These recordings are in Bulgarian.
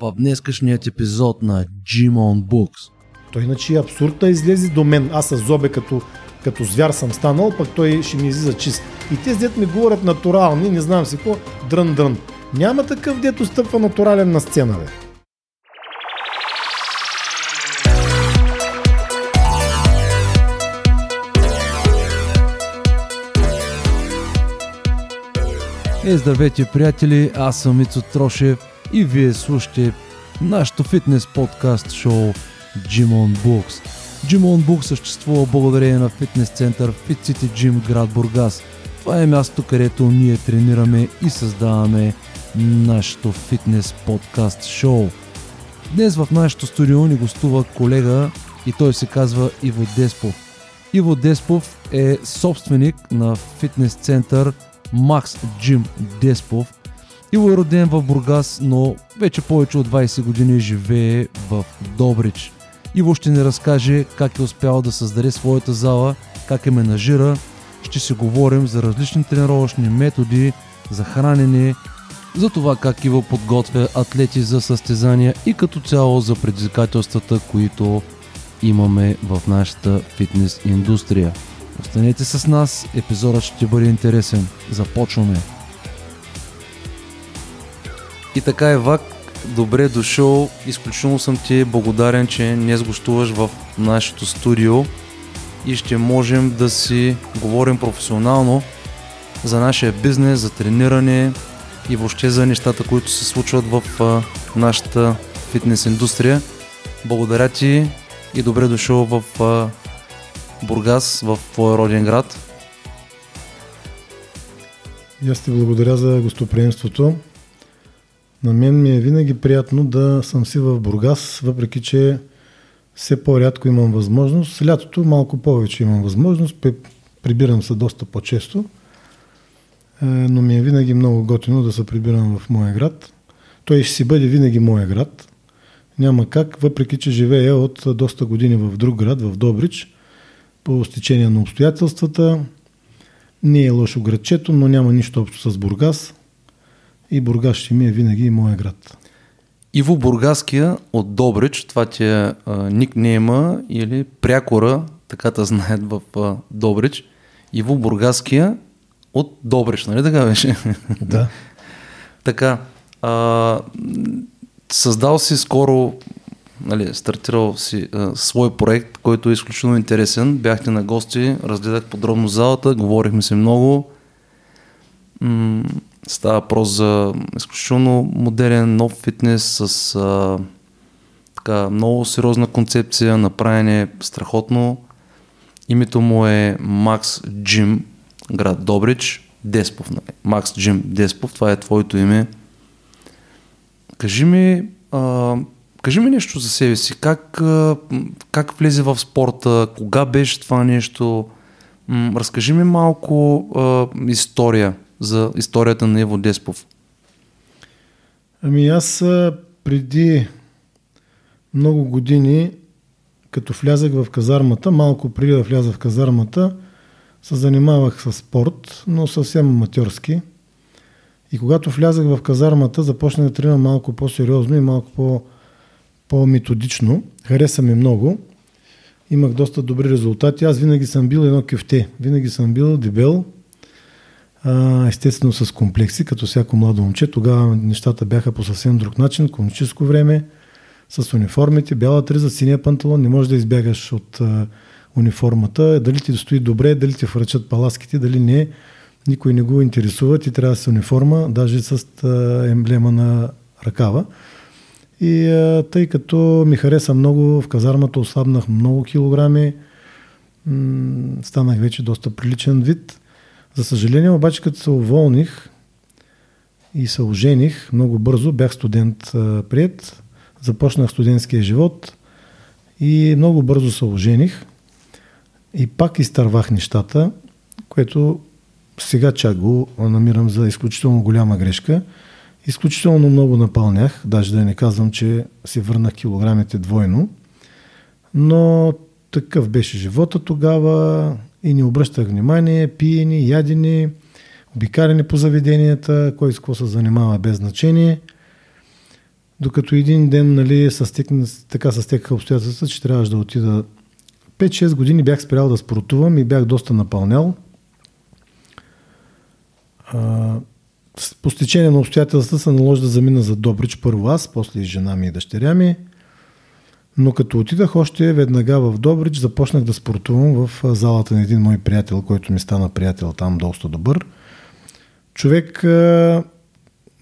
в днескашният епизод на Gym on Books. Той иначе е абсурд да излезе до мен. Аз с зобе като, като звяр съм станал, пък той ще ми излиза чист. И те дет ми говорят натурални, не знам си какво, дрън дрън. Няма такъв дето стъпва натурален на сцена, бе. Е, здравейте, приятели! Аз съм Ицо Трошев и вие слушате нашото фитнес подкаст шоу Gym on Books. Gym on Books съществува благодарение на фитнес център Fit City Gym град Бургас. Това е място, където ние тренираме и създаваме нашето фитнес подкаст шоу. Днес в нашото студио ни гостува колега и той се казва Иво Деспов. Иво Деспов е собственик на фитнес център Макс Джим Деспов. Иво е роден в Бургас, но вече повече от 20 години живее в Добрич. Иво ще ни разкаже как е успял да създаде своята зала, как е менажира. Ще си говорим за различни тренировъчни методи, за хранене, за това как Иво подготвя атлети за състезания и като цяло за предизвикателствата, които имаме в нашата фитнес индустрия. Останете с нас, епизодът ще бъде интересен. Започваме! И така е Вак, добре дошъл. Изключително съм ти благодарен, че днес гостуваш в нашето студио и ще можем да си говорим професионално за нашия бизнес, за трениране и въобще за нещата, които се случват в нашата фитнес индустрия. Благодаря ти и добре дошъл в Бургас, в твоя роден град. И аз ти благодаря за гостоприемството. На мен ми е винаги приятно да съм си в Бургас, въпреки че все по-рядко имам възможност. Лятото малко повече имам възможност, прибирам се доста по-често, е, но ми е винаги много готино да се прибирам в моя град. Той ще си бъде винаги моя град. Няма как, въпреки че живея от доста години в друг град, в Добрич, по стечение на обстоятелствата. Не е лошо градчето, но няма нищо общо с Бургас. И Бургас ще ми е винаги моя град. Иво Бургаския от Добрич, това ти е никнейма или прякора, така да знаят в а, Добрич. Иво Бургаския от Добрич, нали така беше? Да. така, а, създал си скоро нали, стартирал си а, свой проект, който е изключително интересен. Бяхте на гости, разгледах подробно залата, говорихме се много. М- става въпрос за изключително модерен, нов фитнес с а, така, много сериозна концепция, направене страхотно. Името му е Макс Джим, град Добрич, Деспов. Нали? Макс Джим Деспов, това е твоето име. Кажи ми, а, Кажи ми нещо за себе си. Как, как влезе в спорта? Кога беше това нещо? Разкажи ми малко а, история за историята на Иво Деспов. Ами аз преди много години, като влязах в казармата, малко преди да вляза в казармата, се занимавах с спорт, но съвсем аматьорски. И когато влязах в казармата, започнах да тренирам малко по-сериозно и малко по- по-методично. Хареса ми много. Имах доста добри резултати. Аз винаги съм бил едно кюфте. Винаги съм бил дебел. Естествено с комплекси, като всяко младо момче. Тогава нещата бяха по съвсем друг начин. Комунистическо време. С униформите, бяла триза, синия панталон. Не можеш да избягаш от а, униформата. Дали ти стои добре, дали ти връчат паласките, дали не. Никой не го интересува. Ти трябва да си униформа, даже с а, емблема на ръкава. И а, тъй като ми хареса много, в казармата ослабнах много килограми, м- станах вече доста приличен вид. За съжаление, обаче, като се уволних и се ожених много бързо, бях студент прият, започнах студентския живот и много бързо се ожених и пак изтървах нещата, което сега чак го намирам за изключително голяма грешка – Изключително много напълнях, даже да не казвам, че си върнах килограмите двойно, но такъв беше живота тогава и не обръщах внимание, пиени, ядени, обикаляне по заведенията, кой с какво се занимава без значение. Докато един ден, нали, състекна, така състекаха обстоятелствата, че трябваше да отида 5-6 години бях спрял да спортувам и бях доста напълнял. А, по стечение на обстоятелства се наложи да замина за Добрич първо аз, после и жена ми и дъщеря ми. Но като отидах още веднага в Добрич, започнах да спортувам в залата на един мой приятел, който ми стана приятел там доста добър. Човек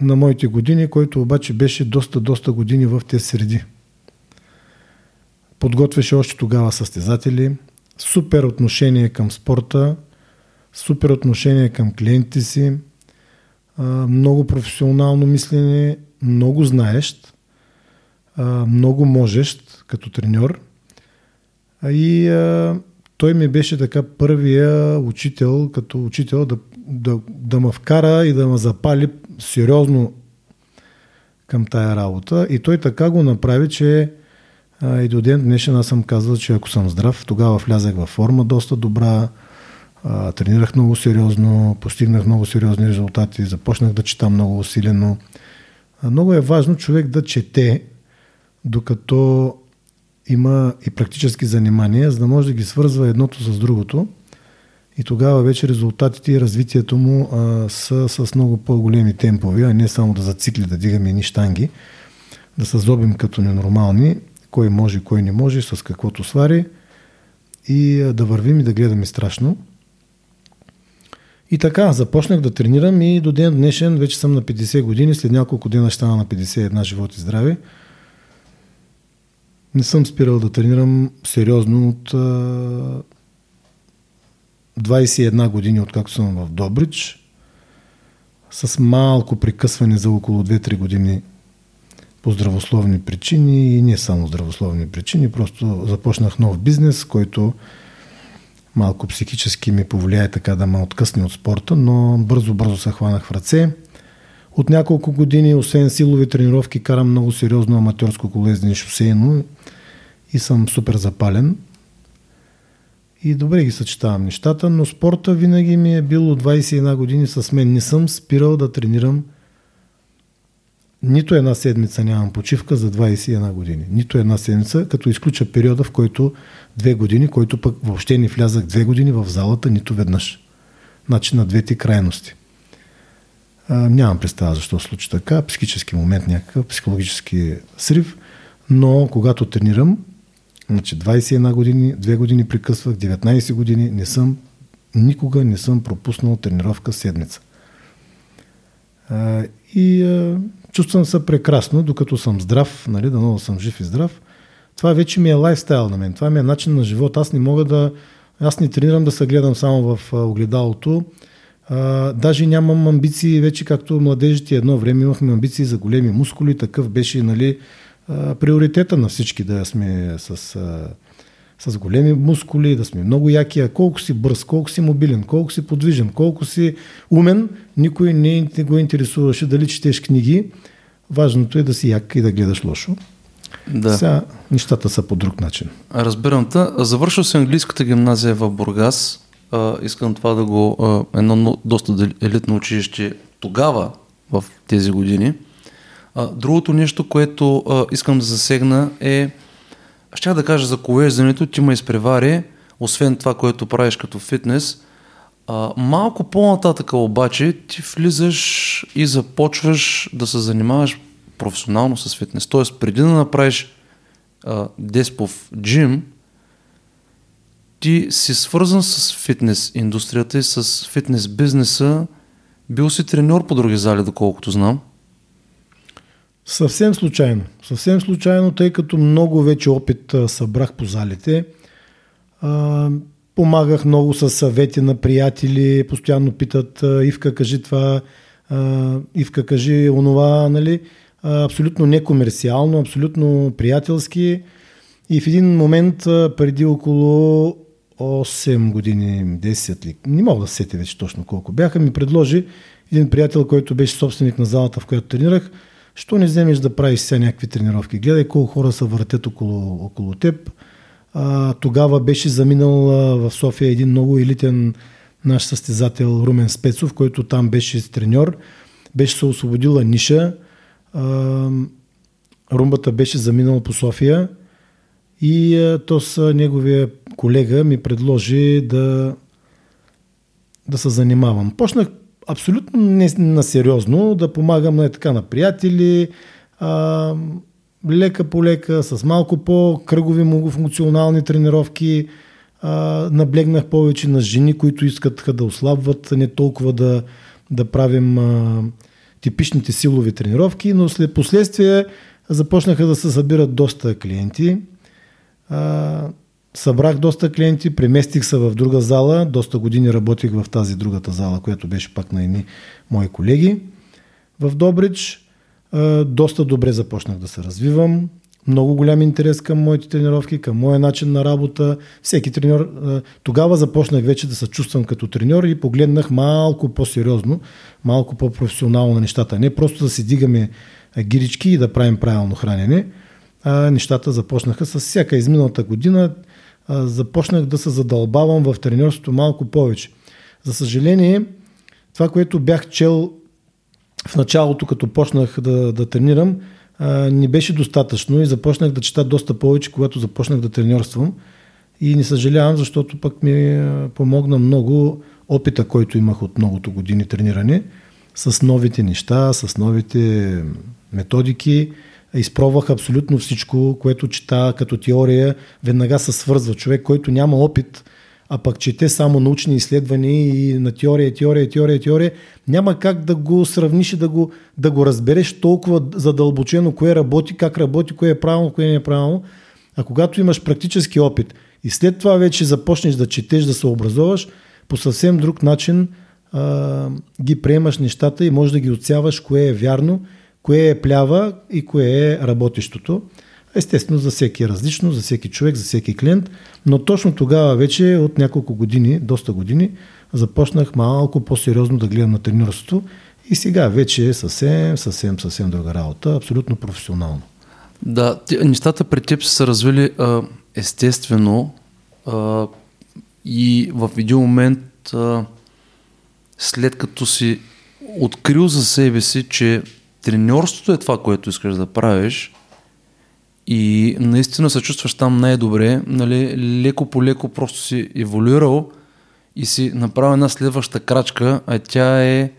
на моите години, който обаче беше доста, доста години в тези среди. Подготвяше още тогава състезатели, супер отношение към спорта, супер отношение към клиентите си, много професионално мислене, много знаещ, много можещ като треньор. И той ми беше така първия учител, като учител да, да, да ме вкара и да ме запали сериозно към тая работа. И той така го направи, че и до ден днешен аз съм казал, че ако съм здрав, тогава влязах във форма доста добра, а, тренирах много сериозно, постигнах много сериозни резултати, започнах да чета много усилено. А, много е важно човек да чете, докато има и практически занимания, за да може да ги свързва едното с другото. И тогава вече резултатите и развитието му а, са с много по-големи темпове, а не само да зацикли, да дигаме ни штанги, да се зобим като ненормални, кой може, кой не може, с каквото свари и да вървим и да гледаме страшно. И така, започнах да тренирам и до ден днешен вече съм на 50 години, след няколко дена ще на 51 живот и здраве. Не съм спирал да тренирам сериозно от 21 години, откакто съм в Добрич, с малко прекъсване за около 2-3 години по здравословни причини и не само здравословни причини. Просто започнах нов бизнес, който малко психически ми повлияе така да ме откъсне от спорта, но бързо-бързо се хванах в ръце. От няколко години, освен силови тренировки, карам много сериозно аматьорско колездене шосейно и съм супер запален. И добре ги съчетавам нещата, но спорта винаги ми е бил от 21 години с мен. Не съм спирал да тренирам нито една седмица нямам почивка за 21 години. Нито една седмица, като изключа периода, в който две години, който пък въобще не влязах две години в залата, нито веднъж. Значи на двете крайности. А, нямам представа защо се случи така. Психически момент, някакъв психологически срив. Но когато тренирам, значи 21 години, две години прекъсвах, 19 години, не съм, никога не съм пропуснал тренировка седмица. А, и а, чувствам се прекрасно, докато съм здрав, нали, да много съм жив и здрав. Това вече ми е лайфстайл на мен, това ми е начин на живот. Аз не мога да, аз не тренирам да се гледам само в огледалото. А, даже нямам амбиции, вече както младежите едно време имахме амбиции за големи мускули, такъв беше нали, а, приоритета на всички да сме с, а, с големи мускули, да сме много яки, а колко си бърз, колко си мобилен, колко си подвижен, колко си умен, никой не, не го интересуваше дали четеш книги. Важното е да си як и да гледаш лошо. Да. Сега нещата са по друг начин. Разбирам те. Завършил си английската гимназия в Бургас. А, искам това да го... А, едно доста елитно училище тогава, в тези години. А, другото нещо, което а, искам да засегна е... Щях да кажа за колеждането, ти ме изпревари, освен това, което правиш като фитнес. А, малко по-нататък обаче ти влизаш и започваш да се занимаваш професионално с фитнес. Тоест, преди да направиш а, Деспов джим, ти си свързан с фитнес индустрията и с фитнес бизнеса. Бил си треньор по други зали, доколкото знам. Съвсем случайно. Съвсем случайно, тъй като много вече опит събрах по залите. Помагах много с съвети на приятели, постоянно питат Ивка, кажи това, Ивка, кажи онова, нали? абсолютно некомерциално, абсолютно приятелски. И в един момент, преди около 8 години, 10 ли, не мога да сетя вече точно колко бяха, ми предложи един приятел, който беше собственик на залата, в която тренирах, що не вземеш да правиш сега някакви тренировки? Гледай колко хора се въртят около, около теб. А, тогава беше заминал а, в София един много елитен наш състезател Румен Спецов, който там беше треньор. Беше се освободила ниша румбата беше заминала по София и то с неговия колега ми предложи да, да се занимавам. Почнах абсолютно не сериозно да помагам на, така, на приятели, а, лека по лека, с малко по-кръгови многофункционални тренировки. А, наблегнах повече на жени, които искат да ослабват, не толкова да, да правим а, типичните силови тренировки, но след последствие започнаха да се събират доста клиенти. Събрах доста клиенти, преместих се в друга зала, доста години работих в тази другата зала, която беше пак на едни мои колеги. В Добрич доста добре започнах да се развивам, много голям интерес към моите тренировки, към моя начин на работа. Всеки треньор. Тогава започнах вече да се чувствам като треньор и погледнах малко по-сериозно, малко по-професионално на нещата. Не просто да си дигаме гирички и да правим правилно хранене, а нещата започнаха с всяка изминалата година. Започнах да се задълбавам в треньорството малко повече. За съжаление, това, което бях чел в началото, като почнах да, да тренирам, а, не беше достатъчно и започнах да чета доста повече, когато започнах да треньорствам. И не съжалявам, защото пък ми помогна много опита, който имах от многото години трениране, с новите неща, с новите методики. Изпробвах абсолютно всичко, което чета като теория. Веднага се свързва човек, който няма опит а пък чете само научни изследвания и на теория, теория, теория, теория, няма как да го сравниш и да го, да го разбереш толкова задълбочено, кое работи, как работи, кое е правилно, кое не е правилно. А когато имаш практически опит и след това вече започнеш да четеш, да се образоваш, по съвсем друг начин а, ги приемаш нещата и можеш да ги отсяваш кое е вярно, кое е плява и кое е работещото. Естествено, за всеки е различно, за всеки човек, за всеки клиент, но точно тогава вече от няколко години, доста години, започнах малко по-сериозно да гледам на тренирството и сега вече е съвсем, съвсем, съвсем друга работа, абсолютно професионално. Да, нещата при теб са се развили естествено и в един момент, след като си открил за себе си, че треньорството е това, което искаш да правиш, и наистина се чувстваш там най-добре, нали, леко по леко просто си еволюирал и си направил една следваща крачка, а тя е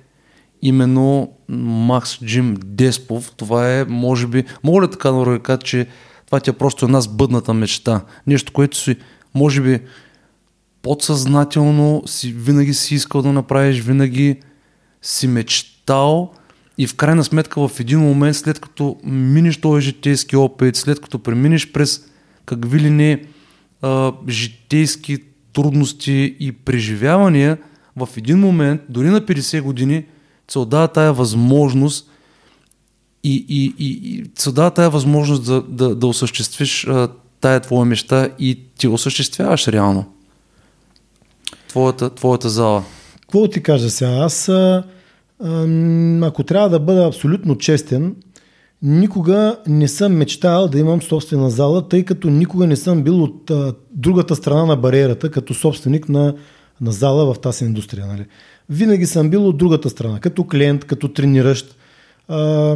именно Макс Джим Деспов. Това е, може би, мога ли така да кажа, че това ти е просто една сбъдната мечта. Нещо, което си, може би, подсъзнателно си, винаги си искал да направиш, винаги си мечтал, и в крайна сметка в един момент, след като минеш този житейски опит, след като преминеш през какви ли не а, житейски трудности и преживявания, в един момент, дори на 50 години, се отдава тая възможност и, и, и, и се отдава тая възможност да, да, да осъществиш а, тая твоя мечта и ти осъществяваш реално твоята, твоята зала. Какво ти кажа сега? Аз а, ако трябва да бъда абсолютно честен, никога не съм мечтал да имам собствена зала, тъй като никога не съм бил от а, другата страна на бариерата, като собственик на, на зала в тази индустрия. Нали. Винаги съм бил от другата страна, като клиент, като трениращ, а,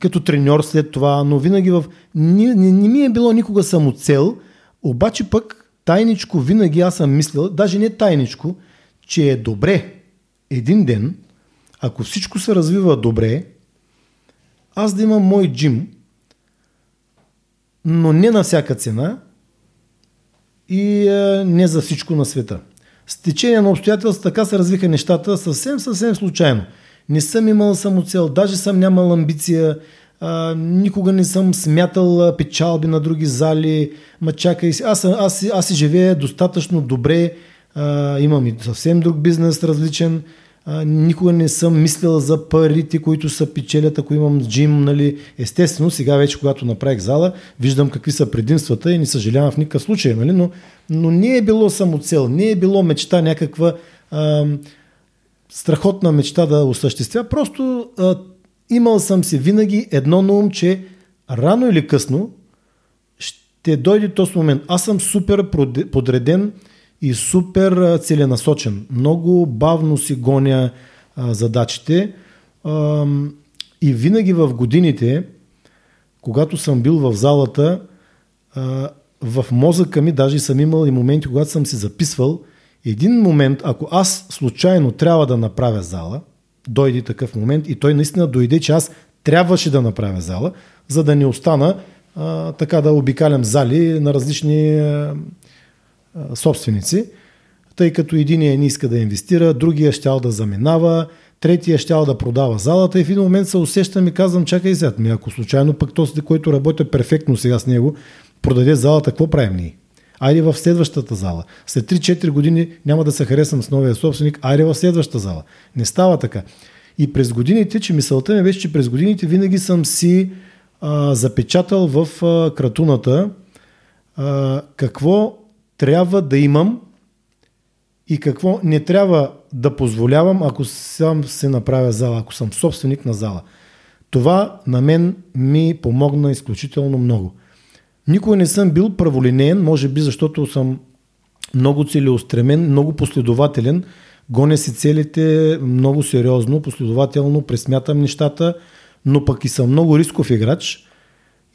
като треньор след това, но винаги в... Не, не, не ми е било никога самоцел, обаче пък тайничко винаги аз съм мислил, даже не тайничко, че е добре един ден, ако всичко се развива добре, аз да имам мой джим, но не на всяка цена и е, не за всичко на света. С течение на обстоятелства така се развиха нещата съвсем, съвсем случайно. Не съм имал самоцел, даже съм нямал амбиция, а, никога не съм смятал печалби на други зали, ма чакай. Аз, аз, аз, аз живея достатъчно добре имам и съвсем друг бизнес различен. Никога не съм мислил за парите, които са печелят, ако имам джим. Нали. Естествено, сега вече, когато направих зала, виждам какви са предимствата и не съжалявам в никакъв случай. Нали. Но, но не е било само цел, не е било мечта някаква а, страхотна мечта да осъществя. Просто а, имал съм си винаги едно на ум, че рано или късно ще дойде този момент. Аз съм супер подреден и супер целенасочен. Много бавно си гоня а, задачите а, и винаги в годините когато съм бил в залата, а, в мозъка ми даже съм имал и моменти, когато съм си записвал един момент, ако аз случайно трябва да направя зала, дойде такъв момент и той наистина дойде, че аз трябваше да направя зала, за да не остана а, така да обикалям зали на различни а, собственици, тъй като единия не иска да инвестира, другия щял да заминава, третия щял да продава залата и в един момент се усещам и казвам, чакай сега, ми ако случайно пък този, който работя перфектно сега с него, продаде залата, какво правим ние? Айде в следващата зала. След 3-4 години няма да се харесам с новия собственик, айде в следващата зала. Не става така. И през годините, че мисълта ми беше, че през годините винаги съм си а, запечатал в а, кратуната а, какво трябва да имам и какво не трябва да позволявам, ако сам се направя зала, ако съм собственик на зала. Това на мен ми помогна изключително много. Никой не съм бил праволинеен, може би защото съм много целеустремен, много последователен, гоня си целите много сериозно, последователно, пресмятам нещата, но пък и съм много рисков играч.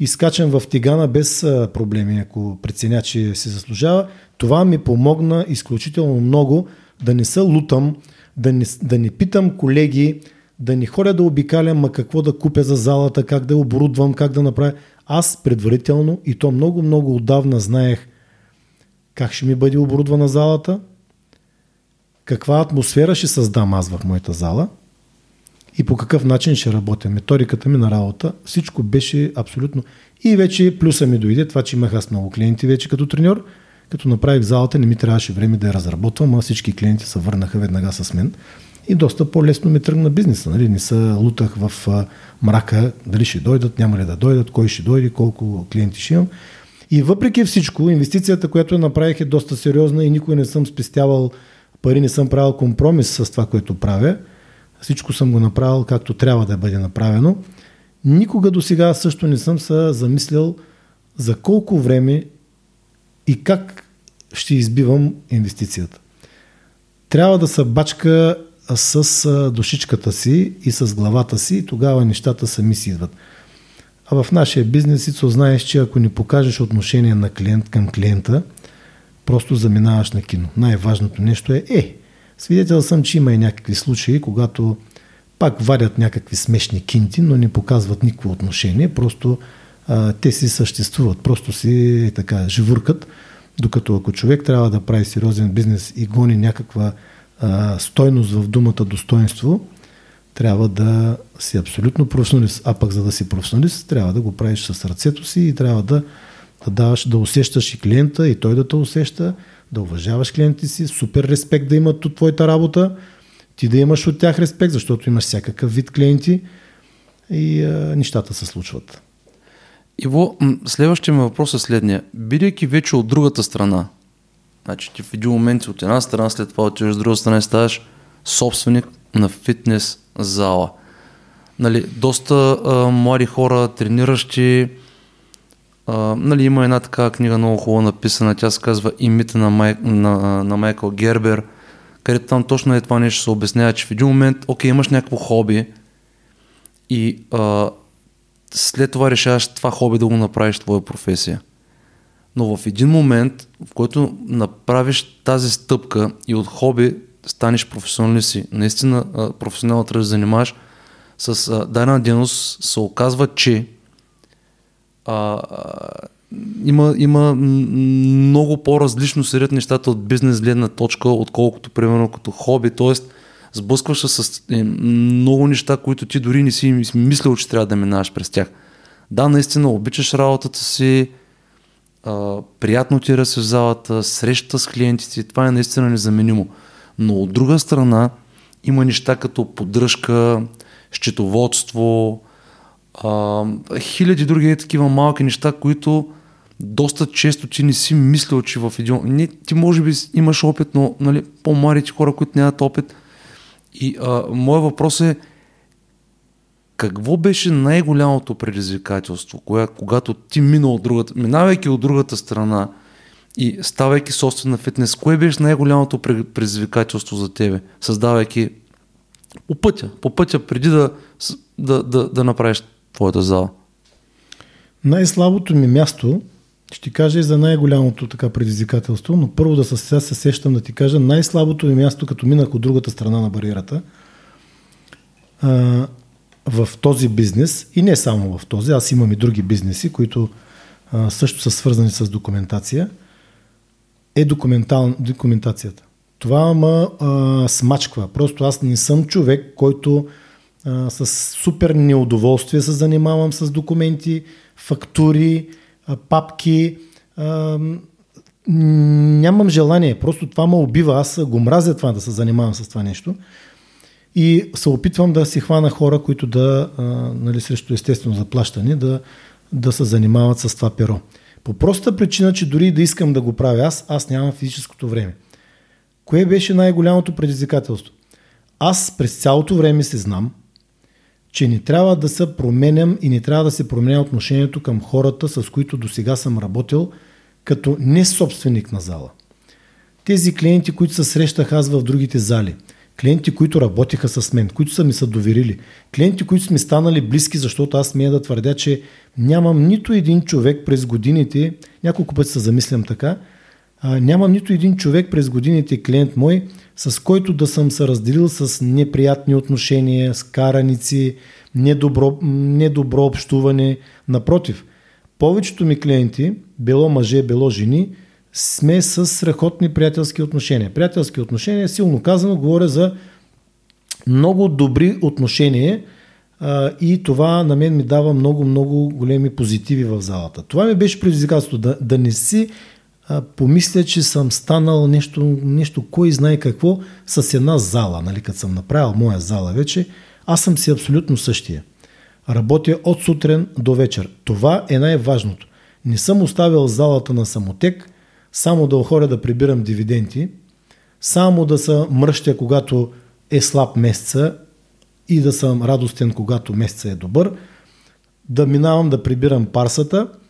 Изкачам в тигана без проблеми, ако преценя, че се заслужава. Това ми помогна изключително много да не се лутам, да не, да не питам колеги, да не ходя да обикалям, ма какво да купя за залата, как да оборудвам, как да направя. Аз предварително и то много-много отдавна знаех как ще ми бъде оборудвана залата, каква атмосфера ще създам аз в моята зала и по какъв начин ще работя. Методиката ми на работа, всичко беше абсолютно. И вече плюса ми дойде това, че имах аз много клиенти вече като треньор. Като направих залата, не ми трябваше време да я разработвам, а всички клиенти се върнаха веднага с мен. И доста по-лесно ми тръгна бизнеса. Нали? Не се лутах в мрака, дали ще дойдат, няма ли да дойдат, кой ще дойде, колко клиенти ще имам. И въпреки всичко, инвестицията, която направих е доста сериозна и никой не съм спестявал пари, не съм правил компромис с това, което правя. Всичко съм го направил както трябва да бъде направено. Никога до сега също не съм се замислял за колко време и как ще избивам инвестицията. Трябва да се бачка с душичката си и с главата си тогава нещата сами си идват. А в нашия бизнес Ицо знаеш, че ако не покажеш отношение на клиент към клиента, просто заминаваш на кино. Най-важното нещо е, е, свидетел съм, че има и някакви случаи, когато пак варят някакви смешни кинти, но не показват никакво отношение, просто а, те си съществуват, просто си така живуркат, докато ако човек трябва да прави сериозен бизнес и гони някаква а, стойност в думата достоинство, трябва да си абсолютно професионалист. А пък за да си професионалист, трябва да го правиш с ръцето си и трябва да, да даваш, да усещаш и клиента, и той да те усеща, да уважаваш клиентите си, супер респект да имат от твоята работа, ти да имаш от тях респект, защото имаш всякакъв вид клиенти и а, нещата се случват. Иво, следващия ми въпрос е следния. Бидейки вече от другата страна, значи ти в един момент от една страна, след това отиваш от друга страна и ставаш собственик на фитнес зала. Нали, доста а, млади хора, трениращи, а, нали, има една такава книга много хубаво написана, тя се казва Имита на, Май, на, на Майкъл Гербер, където там точно е това нещо се обяснява, че в един момент, окей, имаш някакво хоби и а, след това решаваш това хоби да го направиш твоя професия. Но в един момент, в който направиш тази стъпка и от хоби станеш професионалист си, наистина професионално трябва да занимаваш с дадена дейност, се оказва, че а, има, има много по-различно сред нещата от бизнес гледна точка, отколкото примерно като хоби, т.е. сблъскваш се с е, много неща, които ти дори не си мислил, че трябва да минаваш през тях. Да, наистина обичаш работата си, а, приятно ти е в залата, среща с клиентите, това е наистина незаменимо. Но от друга страна има неща като поддръжка, счетоводство, а, хиляди други такива малки неща, които доста често ти не си мислил, че в един... Не, ти може би имаш опит, но нали, по-младите хора, които нямат опит. И а, моят въпрос е какво беше най-голямото предизвикателство, кога, когато ти мина от другата, минавайки от другата страна и ставайки собствена фитнес, кое беше най-голямото предизвикателство за тебе, създавайки по пътя, по пътя преди да, да, да, да направиш твоята зала? Най-слабото ми място, ще кажа и за най-голямото така предизвикателство, но първо да се, сега се сещам да ти кажа най-слабото ми място, като минах от другата страна на бариерата, в този бизнес, и не само в този, аз имам и други бизнеси, които също са свързани с документация, е документал, документацията. Това ма смачква. Просто аз не съм човек, който а, с супер неудоволствие се занимавам с документи, фактури, а, папки. А, нямам желание. Просто това ме убива. Аз го мразя това да се занимавам с това нещо. И се опитвам да си хвана хора, които да, а, нали, срещу естествено заплащане, да, да се занимават с това перо. По проста причина, че дори да искам да го правя аз, аз нямам физическото време. Кое беше най-голямото предизвикателство? Аз през цялото време се знам, че не трябва да се променям и не трябва да се променя отношението към хората, с които до сега съм работил, като не собственик на зала. Тези клиенти, които се срещах аз в другите зали, клиенти, които работиха с мен, които са ми се доверили, клиенти, които са ми станали близки, защото аз смея да твърдя, че нямам нито един човек през годините, няколко пъти се замислям така, нямам нито един човек през годините, клиент мой, с който да съм се разделил с неприятни отношения, с караници, недобро, недобро общуване. Напротив, повечето ми клиенти, било мъже, било жени, сме с страхотни приятелски отношения. Приятелски отношения, силно казано, говоря за много добри отношения а, и това на мен ми дава много, много големи позитиви в залата. Това ми беше предизвикателство да, да не си помисля, че съм станал нещо, нещо кой знае какво с една зала, нали, като съм направил моя зала вече, аз съм си абсолютно същия. Работя от сутрин до вечер. Това е най-важното. Не съм оставил залата на самотек, само да охоря да прибирам дивиденти, само да се мръщя, когато е слаб месеца и да съм радостен, когато месеца е добър, да минавам да прибирам парсата –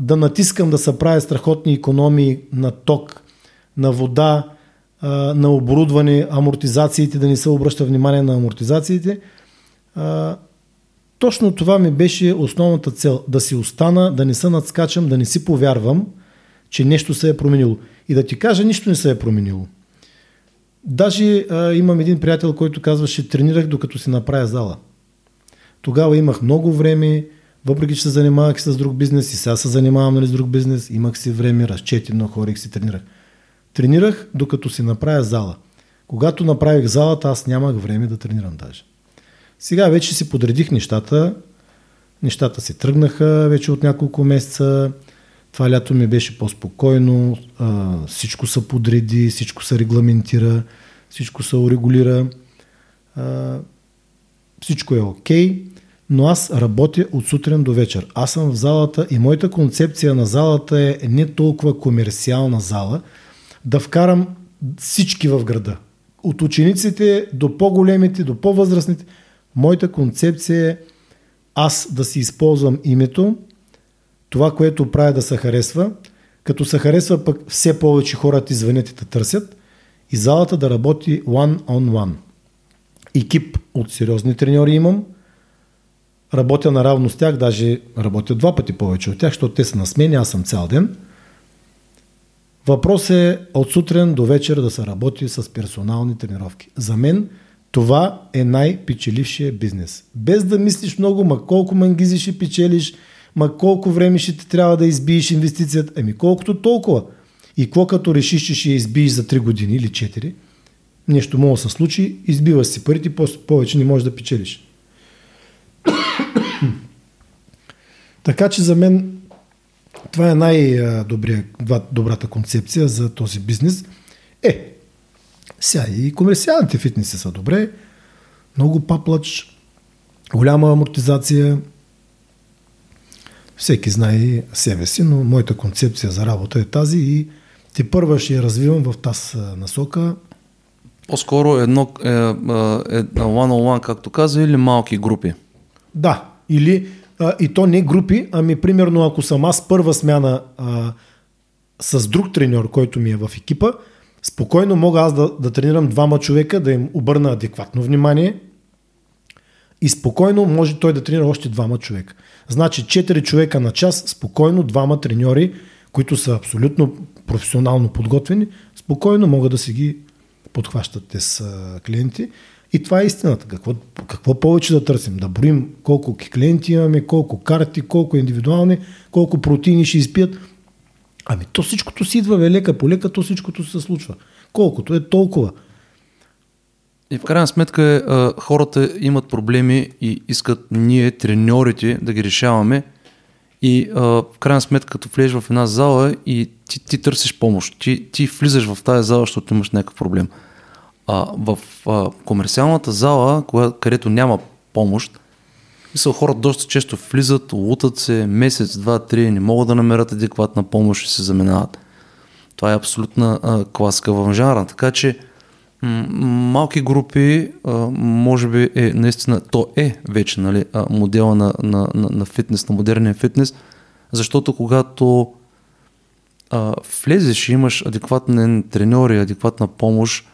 да натискам да се правя страхотни економии на ток, на вода, на оборудване, амортизациите, да не се обръща внимание на амортизациите. Точно това ми беше основната цел. Да си остана, да не се надскачам, да не си повярвам, че нещо се е променило. И да ти кажа, нищо не се е променило. Даже а, имам един приятел, който казваше, тренирах докато си направя зала. Тогава имах много време, въпреки, че се занимавах с друг бизнес и сега се занимавам нали, с друг бизнес, имах си време, разчети, но хорих си тренирах. Тренирах докато си направя зала. Когато направих залата, аз нямах време да тренирам даже. Сега вече си подредих нещата. Нещата си тръгнаха вече от няколко месеца. Това лято ми беше по-спокойно. всичко се подреди, всичко се регламентира, всичко се урегулира. всичко е окей. Okay но аз работя от сутрин до вечер. Аз съм в залата и моята концепция на залата е не толкова комерциална зала, да вкарам всички в града. От учениците до по-големите, до по-възрастните. Моята концепция е аз да си използвам името, това, което правя да се харесва, като се харесва пък все повече хората извънете да търсят и залата да работи one on one. Екип от сериозни треньори имам – работя наравно с тях, даже работя два пъти повече от тях, защото те са на смени, аз съм цял ден. Въпрос е от сутрин до вечер да се работи с персонални тренировки. За мен това е най-печелившия бизнес. Без да мислиш много, ма колко мангизи ще печелиш, ма колко време ще ти трябва да избиеш инвестицията. Еми колкото толкова. И какво като решиш, че ще я избиеш за 3 години или 4, нещо може да се случи, избиваш си парите, повече не можеш да печелиш. Така че за мен това е най-добрата концепция за този бизнес. Е, сега и комерциалните фитнеси са добре, много паплач, голяма амортизация, всеки знае себе си, но моята концепция за работа е тази и те първа ще я развивам в тази насока. По-скоро едно, е, е, е, one-on-one, както каза, или малки групи? Да, или и то не групи, ами примерно ако съм аз първа смяна а, с друг треньор, който ми е в екипа, спокойно мога аз да, да тренирам двама човека, да им обърна адекватно внимание И спокойно може той да тренира още двама човека. Значи 4 човека на час, спокойно двама треньори, които са абсолютно професионално подготвени, спокойно могат да си ги подхващат те с клиенти. И това е истината. Какво, какво повече да търсим? Да броим колко клиенти имаме, колко карти, колко индивидуални, колко протеини ще изпият. Ами то всичкото си идва бе, лека по лека, то всичкото се случва. Колкото е толкова. И в крайна сметка е, хората имат проблеми и искат ние, треньорите, да ги решаваме. И в крайна сметка, като влезеш в една зала и ти, ти търсиш помощ, ти, ти влизаш в тази зала, защото имаш някакъв проблем. А, в а, комерциалната зала, коя, където няма помощ, мисъл, хората доста често влизат, лутат се месец, два, три, не могат да намерят адекватна помощ и се заминават. Това е абсолютна а, класика в жанра. Така че малки групи, а, може би е наистина, то е вече нали, а, модела на, на, на, на фитнес, на модерния фитнес, защото когато а, влезеш и имаш адекватен треньор и адекватна помощ,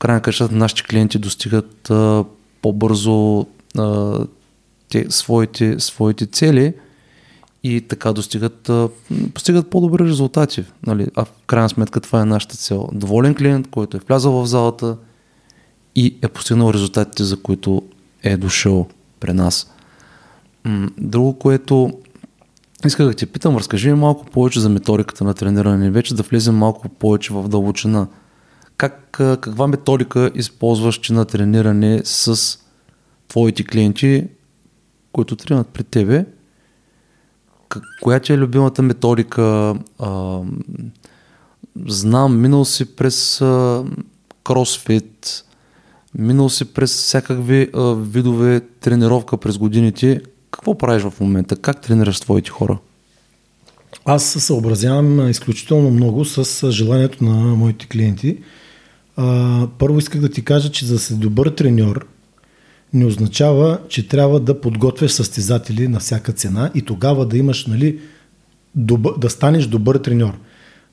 край на кращата нашите клиенти достигат а, по-бързо а, те, своите, своите цели и така достигат, а, постигат по-добри резултати. Нали? А в крайна сметка това е нашата цел. Доволен клиент, който е влязъл в залата и е постигнал резултатите, за които е дошъл при нас. Друго, което исках да ти питам, разкажи ми малко повече за методиката на трениране, вече да влезем малко повече в дълбочина как, каква методика използваш ти на трениране с твоите клиенти, които тренират при тебе? Коя ти е любимата методика? А, знам, минал си през а, кросфит, минал си през всякакви а, видове тренировка през годините. Какво правиш в момента? Как тренираш твоите хора? Аз се съобразявам изключително много с желанието на моите клиенти. А, първо исках да ти кажа, че за да си добър треньор не означава, че трябва да подготвяш състезатели на всяка цена и тогава да имаш, нали, добър, да станеш добър треньор.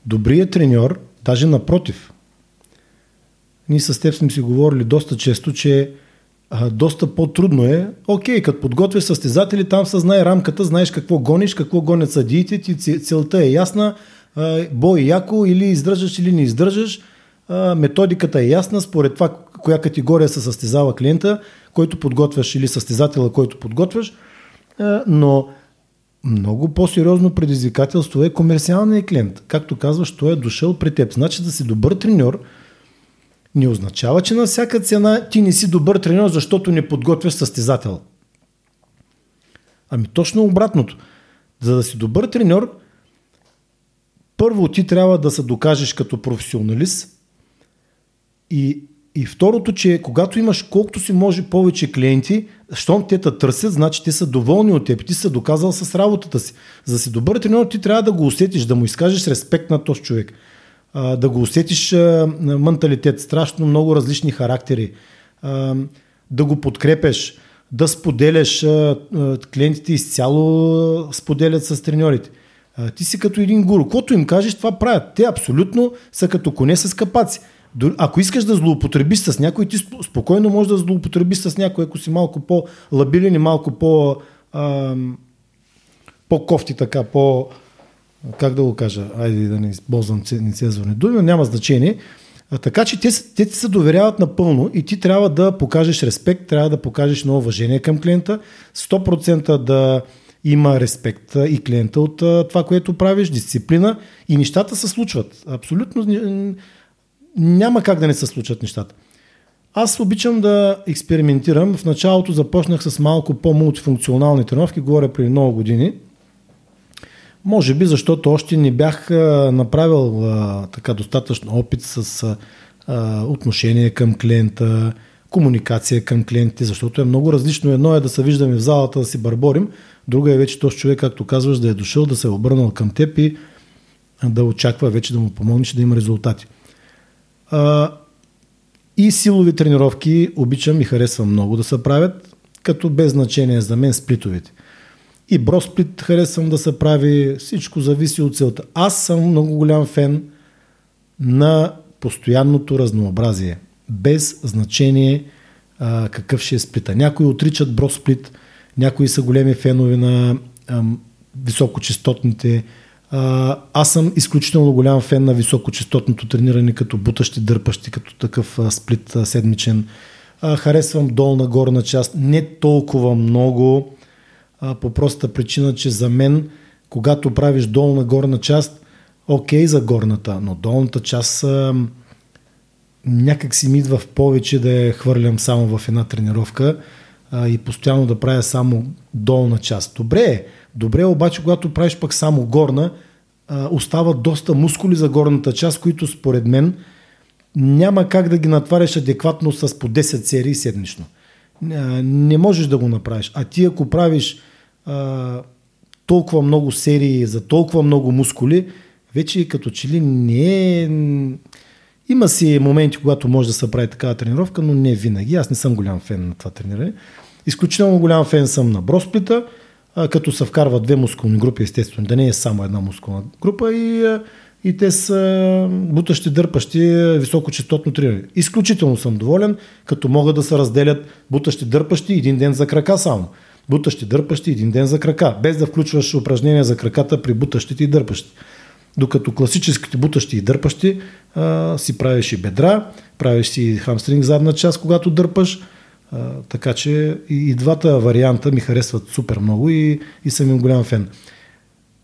Добрият треньор, даже напротив, ние с теб сме си говорили доста често, че а, доста по-трудно е. Окей, като подготвяш състезатели, там се знае рамката, знаеш какво гониш, какво гонят съдиите, ти целта е ясна, а, бой яко или издържаш или не издържаш – методиката е ясна, според това коя категория се състезава клиента, който подготвяш или състезателя, който подготвяш, но много по-сериозно предизвикателство е комерциалният клиент. Както казваш, той е дошъл при теб. Значи да си добър треньор не означава, че на всяка цена ти не си добър треньор, защото не подготвяш състезател. Ами точно обратното. За да си добър треньор, първо ти трябва да се докажеш като професионалист, и, и второто, че когато имаш колкото си може повече клиенти, щом те те търсят, значи те са доволни от теб, ти са доказал с работата си. За да си добър тренер, ти трябва да го усетиш, да му изкажеш респект на този човек. А, да го усетиш а, менталитет, страшно много различни характери. А, да го подкрепеш, да споделяш. А, а, клиентите изцяло споделят с треньорите. А, ти си като един гуру. Каквото им кажеш, това правят. Те абсолютно са като коне с капаци. Ако искаш да злоупотребиш с някой, ти спокойно можеш да злоупотребиш с някой, ако си малко по-лабилен и малко по, а, по-кофти така, по... Как да го кажа? Айде да не използвам нецензурни думи, няма значение. А, така че те, те ти се доверяват напълно и ти трябва да покажеш респект, трябва да покажеш ново уважение към клиента, 100% да има респект и клиента от това, което правиш, дисциплина и нещата се случват. Абсолютно няма как да не се случат нещата. Аз обичам да експериментирам. В началото започнах с малко по-мултифункционални тренировки, говоря преди много години. Може би, защото още не бях направил а, така достатъчно опит с а, отношение към клиента, комуникация към клиентите, защото е много различно. Едно е да се виждаме в залата, да си бърборим, друга е вече този човек, както казваш, да е дошъл, да се е обърнал към теб и да очаква вече да му помогнеш да има резултати. А, и силови тренировки обичам и харесвам много да се правят, като без значение за мен сплитовете. И бросплит харесвам да се прави, всичко зависи от целта. Аз съм много голям фен на постоянното разнообразие, без значение а, какъв ще е сплита. Някои отричат бросплит, някои са големи фенове на а, високочастотните. Аз съм изключително голям фен на високочастотното трениране, като бутащи, дърпащи, като такъв а, сплит а, седмичен. А, харесвам долна, горна част. Не толкова много, а, по проста причина, че за мен, когато правиш долна, горна част, окей за горната, но долната част а, някак си ми идва в повече да я хвърлям само в една тренировка а, и постоянно да правя само долна част. Добре добре обаче, когато правиш пък само горна, остават доста мускули за горната част, които според мен няма как да ги натваряш адекватно с по 10 серии седмично. Не можеш да го направиш. А ти ако правиш а, толкова много серии за толкова много мускули, вече като че ли не е... Има си моменти, когато може да се прави такава тренировка, но не винаги. Аз не съм голям фен на това трениране. Изключително голям фен съм на бросплита, като се вкарват две мускулни групи, естествено, да не е само една мускулна група и, и те са бутащи, дърпащи, високочастотно трениране. Изключително съм доволен, като могат да се разделят бутащи, дърпащи един ден за крака само. Бутащи, дърпащи един ден за крака, без да включваш упражнения за краката при бутащите и дърпащи. Докато класическите бутащи и дърпащи а, си правиш и бедра, правиш си хамстринг задна част, когато дърпаш. Така че и, и двата варианта ми харесват супер много и, и съм им голям фен.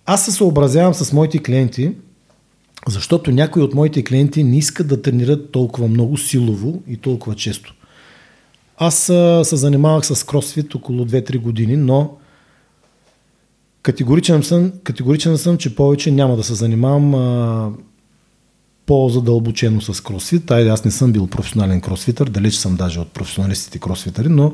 Аз се съобразявам с моите клиенти, защото някои от моите клиенти не искат да тренират толкова много силово и толкова често. Аз а, се занимавах с кросфит около 2-3 години, но Категоричен съм, категоричен съм, че повече няма да се занимавам а, по-задълбочено с кросфит. Ай, аз не съм бил професионален кросфитър, далеч съм даже от професионалистите кросфитъри, но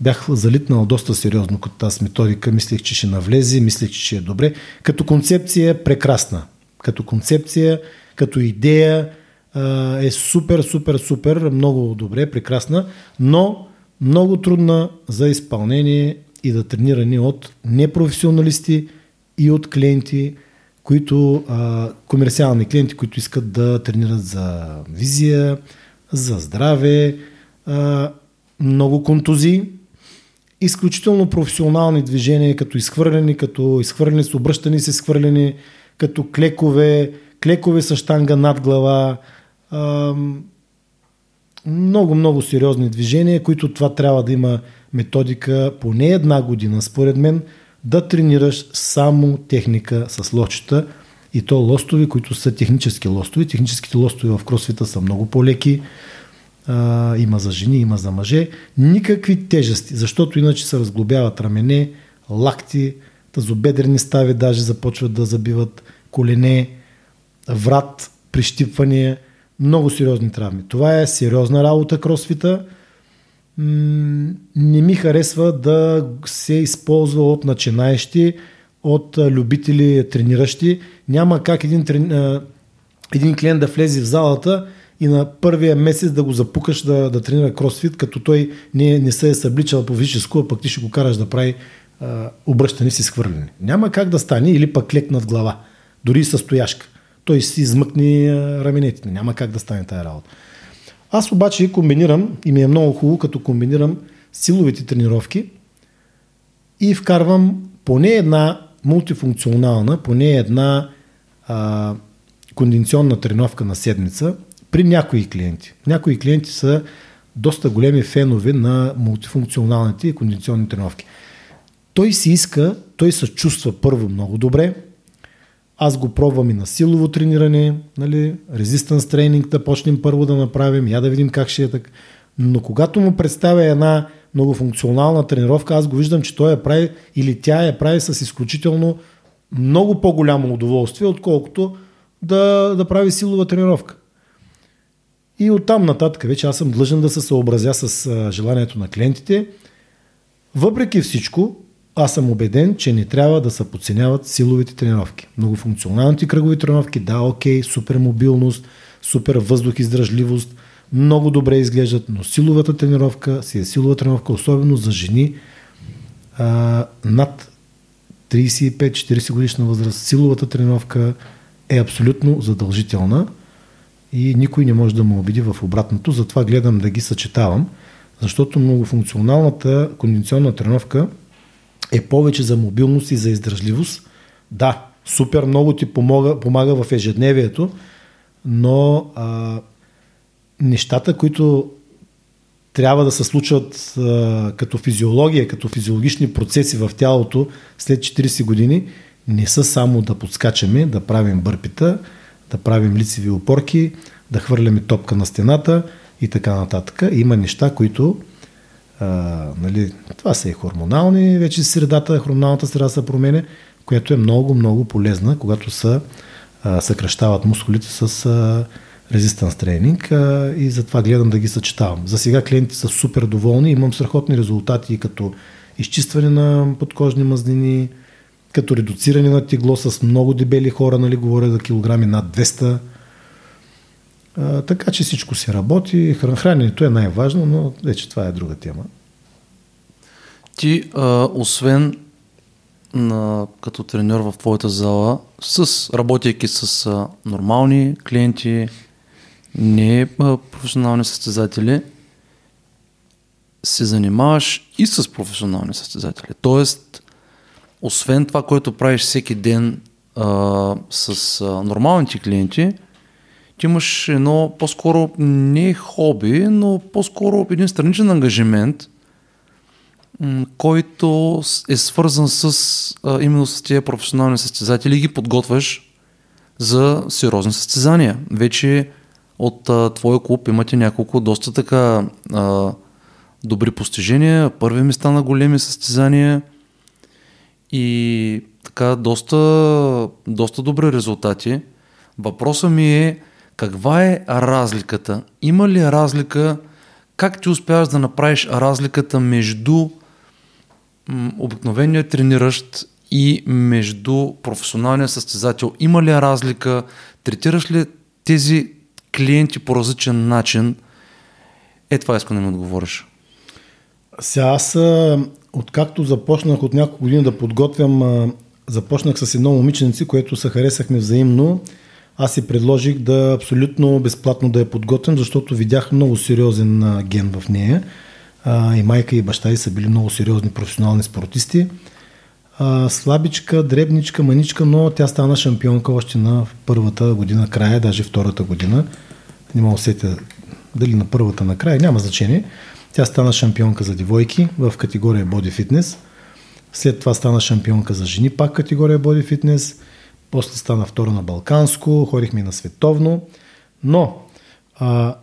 бях залитнал доста сериозно като тази методика. Мислех, че ще навлезе, мислех, че ще е добре. Като концепция е прекрасна. Като концепция, като идея е супер, супер, супер, много добре, прекрасна, но много трудна за изпълнение и да тренирани от непрофесионалисти и от клиенти, които, а, комерциални клиенти, които искат да тренират за визия, за здраве, а, много контузии, изключително професионални движения, като изхвърляни, като изхвърляни с обръщани се изхвърляни, като клекове, клекове с штанга над глава, а, много, много сериозни движения, които това трябва да има методика поне една година, според мен, да тренираш само техника с лостчета и то лостови, които са технически лостови. Техническите лостови в кросфита са много по-леки. А, има за жени, има за мъже. Никакви тежести, защото иначе се разглобяват рамене, лакти, тазобедрени стави даже започват да забиват колене, врат, прищипвания, много сериозни травми. Това е сериозна работа кросфита не ми харесва да се използва от начинаещи, от любители трениращи. Няма как един, един клиент да влезе в залата и на първия месец да го запукаш да, да тренира кросфит, като той не, не се е събличал по физическо, а пък ти ще го караш да прави а, обръщане си схвърляне. Няма как да стане или пък лек над глава, дори и стояшка. Той си измъкни раменетите. Няма как да стане тази работа. Аз обаче комбинирам, и ми е много хубаво, като комбинирам силовите тренировки и вкарвам поне една мултифункционална, поне една а, кондиционна тренировка на седмица при някои клиенти. Някои клиенти са доста големи фенове на мултифункционалните и кондиционни тренировки. Той си иска, той се чувства първо много добре, аз го пробвам и на силово трениране, нали, резистанс тренинг да почнем първо да направим, я да видим как ще е така. Но когато му представя една многофункционална тренировка, аз го виждам, че той я прави или тя я прави с изключително много по-голямо удоволствие, отколкото да, да прави силова тренировка. И оттам нататък вече аз съм длъжен да се съобразя с желанието на клиентите. Въпреки всичко, аз съм убеден, че не трябва да се подценяват силовите тренировки. Многофункционалните кръгови тренировки, да, окей, супер мобилност, супер въздух издръжливост, много добре изглеждат, но силовата тренировка си е силова тренировка, особено за жени а, над 35-40 годишна възраст. Силовата тренировка е абсолютно задължителна и никой не може да му обиди в обратното, затова гледам да ги съчетавам, Защото многофункционалната кондиционна тренировка е повече за мобилност и за издържливост. Да, супер много ти помага, помага в ежедневието, но а, нещата, които трябва да се случват а, като физиология, като физиологични процеси в тялото след 40 години, не са само да подскачаме, да правим бърпита, да правим лицеви опорки, да хвърляме топка на стената и така нататък. Има неща, които а, нали, това са и хормонални, вече средата, хормоналната среда се променя, която е много, много полезна, когато се съкръщават мускулите с а, резистанс тренинг и затова гледам да ги съчетавам. За сега клиентите са супер доволни, имам страхотни резултати като изчистване на подкожни мазнини, като редуциране на тегло с много дебели хора, нали, говоря за килограми над 200. Така че всичко се работи. Храненето е най-важно, но вече това е друга тема. Ти, а, освен на, като треньор в твоята зала, с, работейки с а, нормални клиенти, не а, професионални състезатели, се занимаваш и с професионални състезатели. Тоест, освен това, което правиш всеки ден а, с а, нормалните клиенти, ти имаш едно по-скоро не хоби, но по-скоро един страничен ангажимент, който е свързан с а, именно с тези професионални състезатели и ги подготвяш за сериозни състезания. Вече от а, твоя клуб имате няколко доста така а, добри постижения, първи места на големи състезания и така доста, доста добри резултати. Въпросът ми е каква е разликата? Има ли разлика? Как ти успяваш да направиш разликата между обикновения трениращ и между професионалния състезател? Има ли разлика? Третираш ли тези клиенти по различен начин? Е, това искам да ми отговориш. Сега аз, откакто започнах от няколко години да подготвям, започнах с едно момиченци, което се харесахме взаимно. Аз си предложих да абсолютно безплатно да я подготвям, защото видях много сериозен ген в нея и майка и баща й са били много сериозни професионални спортисти. Слабичка, дребничка, маничка, но тя стана шампионка още на първата година края, даже втората година. Не мога усетя дали на първата на края, няма значение. Тя стана шампионка за девойки в категория Body Fitness. След това стана шампионка за жени, пак категория Body Fitness. После стана втора на Балканско, ходихме на световно. Но а,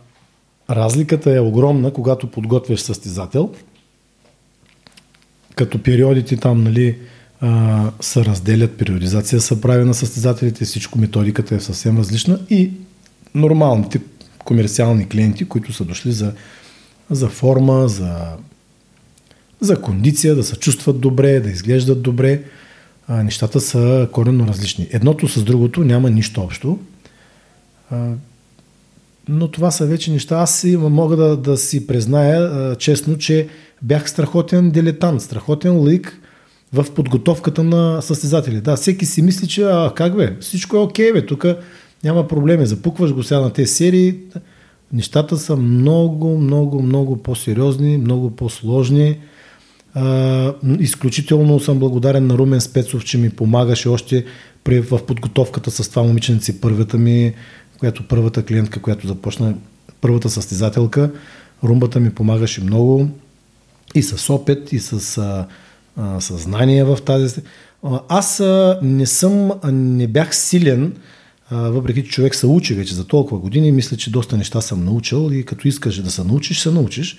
Разликата е огромна, когато подготвяш състезател, като периодите там нали, а, се разделят, периодизация са прави на състезателите, всичко методиката е съвсем различна и нормалните комерциални клиенти, които са дошли за, за форма, за, за кондиция, да се чувстват добре, да изглеждат добре, нещата са коренно различни. Едното с другото няма нищо общо. Но това са вече неща. Аз си, мога да, да си призная честно, че бях страхотен дилетант, страхотен лик в подготовката на състезатели. Да, всеки си мисли, че а, как бе, всичко е окей, бе, тук няма проблеми, запукваш го сега на тези серии. Нещата са много, много, много по-сериозни, много по-сложни. Изключително съм благодарен на Румен Спецов, че ми помагаше още при, в подготовката с това момиченци. Първата ми която първата клиентка, която започна, първата състезателка, румбата ми помагаше много и с опит, и с а, а, съзнание в тази. Аз а, не съм, не бях силен, а, въпреки че човек се учи вече за толкова години, мисля, че доста неща съм научил и като искаш да се научиш, се научиш.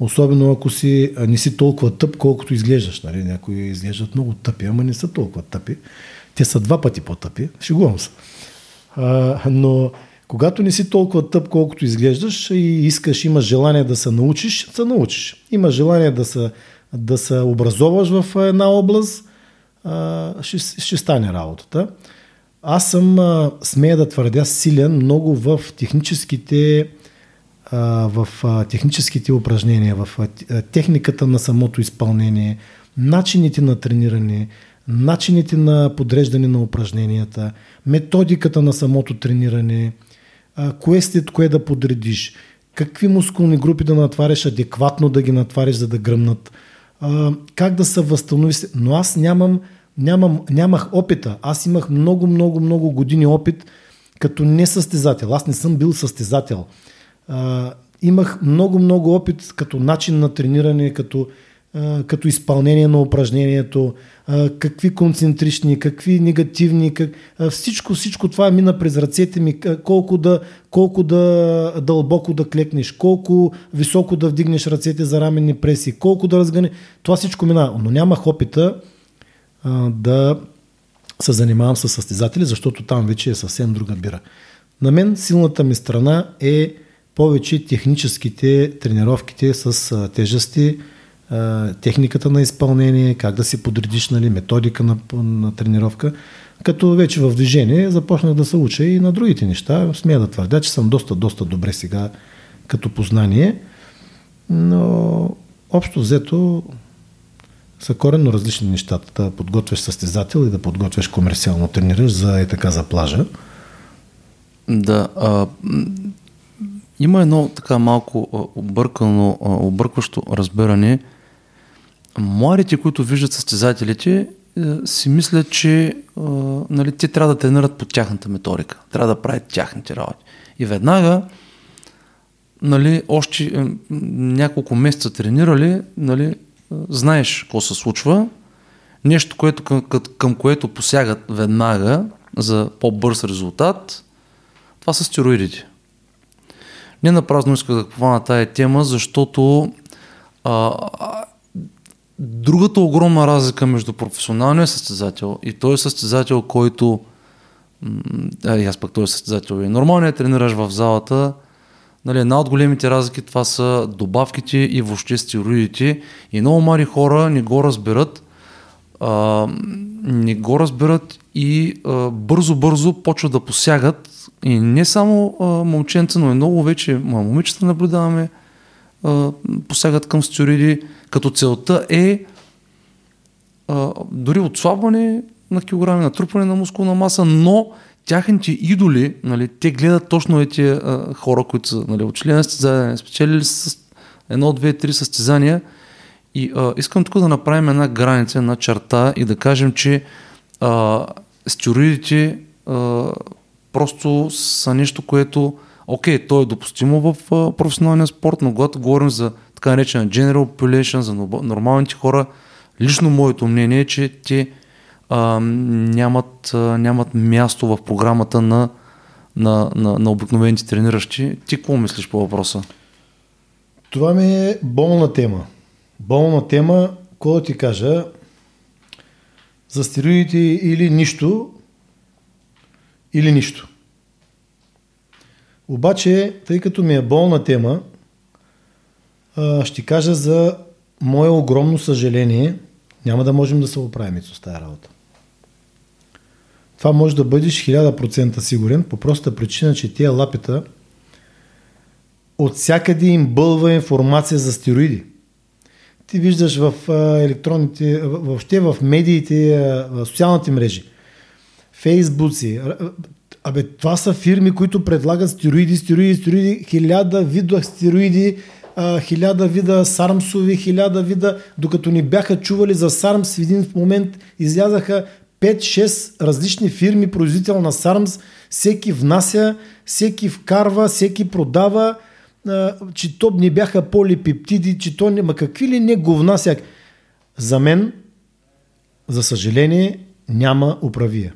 Особено ако си, не си толкова тъп, колкото изглеждаш. Нали? Някои изглеждат много тъпи, ама не са толкова тъпи. Те са два пъти по-тъпи. Шегувам се. А, но когато не си толкова тъп, колкото изглеждаш и искаш, имаш желание да се научиш, се научиш. Има желание да се, да се образоваш в една област, а, ще, ще стане работата. Аз съм, а, смея да твърдя, силен много в техническите в техническите упражнения, в техниката на самото изпълнение, начините на трениране, начините на подреждане на упражненията, методиката на самото трениране, кое след кое да подредиш, какви мускулни групи да натвариш, адекватно да ги натвариш, за да гръмнат, как да се възстанови. Но аз нямам, нямам, нямах опита. Аз имах много, много, много години опит като не състезател. Аз не съм бил състезател. А, имах много, много опит като начин на трениране, като като изпълнение на упражнението, какви концентрични, какви негативни, как, всичко, всичко това мина през ръцете ми, колко да, колко да дълбоко да клекнеш, колко високо да вдигнеш ръцете за раменни преси, колко да разгъне. Това всичко мина, но нямах опита а, да се занимавам с състезатели, защото там вече е съвсем друга бира. На мен силната ми страна е повече техническите тренировките с тежести, техниката на изпълнение, как да си подредиш нали, методика на, на тренировка. Като вече в движение започнах да се уча и на другите неща. Смея да твърдя, че съм доста, доста добре сега като познание, но общо взето са коренно различни нещата. Да подготвяш състезател и да подготвяш комерциално тренираш за е така за плажа. Да. А, има едно така малко объркано, объркващо разбиране – младите, които виждат състезателите, е, си мислят, че нали, те трябва да тренират по тяхната методика, трябва да правят тяхните работи. И веднага, нали, още няколко месеца тренирали, нали, знаеш какво се случва, нещо, което, към, към което посягат веднага за по-бърз резултат, това са стероидите. Не на празно исках да хвана тая тема, защото а, Другата огромна разлика между професионалния състезател и той е състезател, който а, и аз пък той е състезател и нормалният тренираш в залата, нали, една от големите разлики това са добавките и въобще стероидите. И много млади хора не го разберат. А, не го разберат и бързо-бързо почват да посягат и не само а, момченца, но и много вече момичета наблюдаваме а, посягат към стероиди, като целта е а, дори отслабване на килограми, натрупване на мускулна маса, но тяхните идоли, нали, те гледат точно ети а, хора, които са нали, учили на състезания, спечелили с едно, две, три състезания. И а, искам тук да направим една граница, една черта и да кажем, че а, стероидите а, просто са нещо, което окей, то е допустимо в а, професионалния спорт, но когато говорим за така наречена general population, за нормалните хора, лично моето мнение е, че те а, нямат, а, нямат място в програмата на, на, на, на обикновените трениращи. Ти какво мислиш по въпроса? Това ми е болна тема. Болна тема, какво ти кажа, за стероидите или нищо, или нищо. Обаче, тъй като ми е болна тема, ще кажа за мое огромно съжаление, няма да можем да се оправим с тази работа. Това може да бъдеш 1000% сигурен, по проста причина, че тия лапета от всякъде им бълва информация за стероиди. Ти виждаш в електронните, въобще в медиите, в социалните мрежи, фейсбуци, Абе, това са фирми, които предлагат стероиди, стероиди, стероиди, хиляда вида стероиди, хиляда вида сармсови, хиляда вида, докато ни бяха чували за сармс, в един момент излязаха 5-6 различни фирми, производител на сармс, всеки внася, всеки вкарва, всеки продава, че то не бяха полипептиди, че то не... Ма какви ли не го внасяк? За мен, за съжаление, няма управия.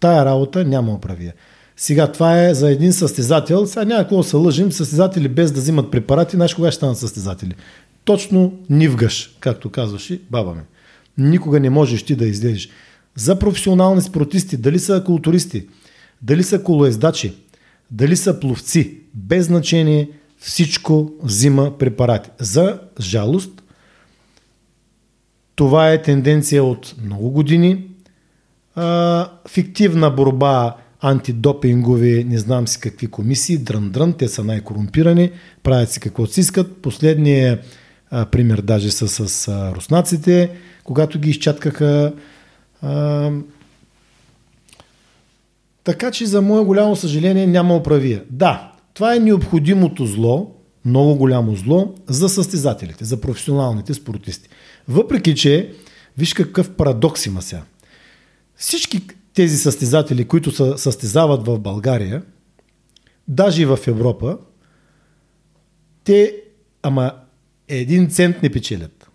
Тая работа няма управия. Сега това е за един състезател. Сега няма какво се лъжим. Състезатели без да взимат препарати, знаеш кога ще станат състезатели? Точно нивгаш, както казваше баба ми. Никога не можеш ти да излезеш. За професионални спортисти, дали са културисти, дали са колоездачи, дали са пловци, без значение всичко взима препарати. За жалост, това е тенденция от много години. А, фиктивна борба антидопингови, не знам си какви комисии, дрън-дрън, те са най-корумпирани, правят си какво си искат. Последният пример даже са с а, руснаците, когато ги изчаткаха. А, така че за мое голямо съжаление няма оправия. Да, Това е необходимото зло, много голямо зло за състезателите, за професионалните спортисти. Въпреки, че виж какъв парадокс има сега. Всички тези състезатели, които се състезават в България, даже и в Европа, те, ама един цент не печелят.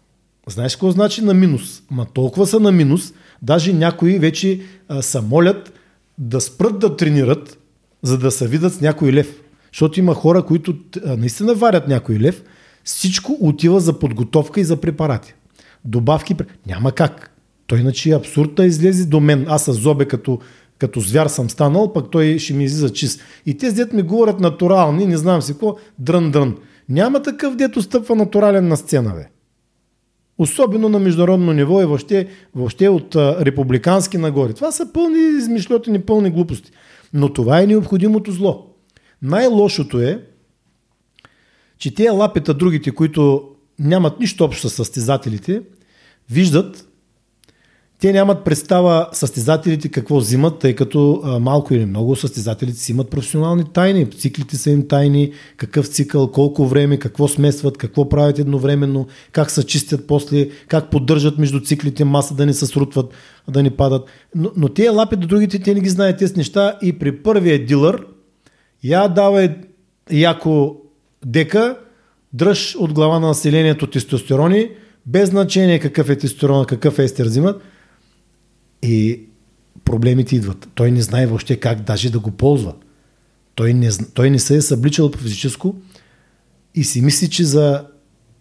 Знаеш какво значи на минус? Ма толкова са на минус, даже някои вече а, са молят да спрат да тренират, за да се видят с някой лев. Защото има хора, които наистина варят някой лев, всичко отива за подготовка и за препарати. Добавки, няма как. Той иначе е абсурд да излезе до мен. Аз с зобе като, като звяр съм станал, пък той ще ми излиза чист. И те дет ми говорят натурални, не знам си какво, дрън-дрън. Няма такъв дето стъпва натурален на сцена, бе. Особено на международно ниво и въобще, въобще от а, републикански нагоре. Това са пълни измишлетени, пълни глупости. Но това е необходимото зло. Най-лошото е, че тези лапета, другите, които нямат нищо общо с състезателите, виждат, те нямат представа състезателите какво взимат, тъй като а, малко или много състезателите си имат професионални тайни. Циклите са им тайни, какъв цикъл, колко време, какво смесват, какво правят едновременно, как се чистят после, как поддържат между циклите маса да не се срутват, да не падат. Но, но тези лапи до другите, те не ги знаят тези неща и при първия дилър я давай яко дека, дръж от глава на населението тестостерони, без значение какъв е тестостерон, какъв естер взимат, и проблемите идват. Той не знае въобще как даже да го ползва. Той не, той не се е събличал по физическо и си мисли, че за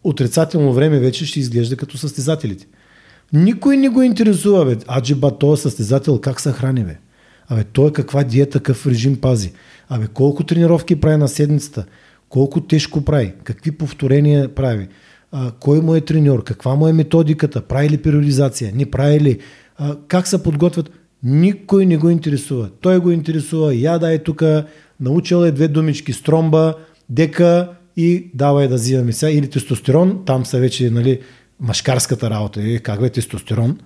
отрицателно време вече ще изглежда като състезателите. Никой не го интересува, бе. Аджиба, този състезател как се храни, бе? Абе, той каква диета, какъв режим пази? Абе, колко тренировки прави на седмицата? Колко тежко прави? Какви повторения прави? А, кой му е треньор? Каква му е методиката? Прави ли периодизация? Не прави ли? А, как се подготвят? Никой не го интересува. Той го интересува. Я да е тук, научил е две думички стромба, дека и давай да взимаме сега. Или тестостерон, там са вече нали, машкарската работа. Е, как бе тестостерон?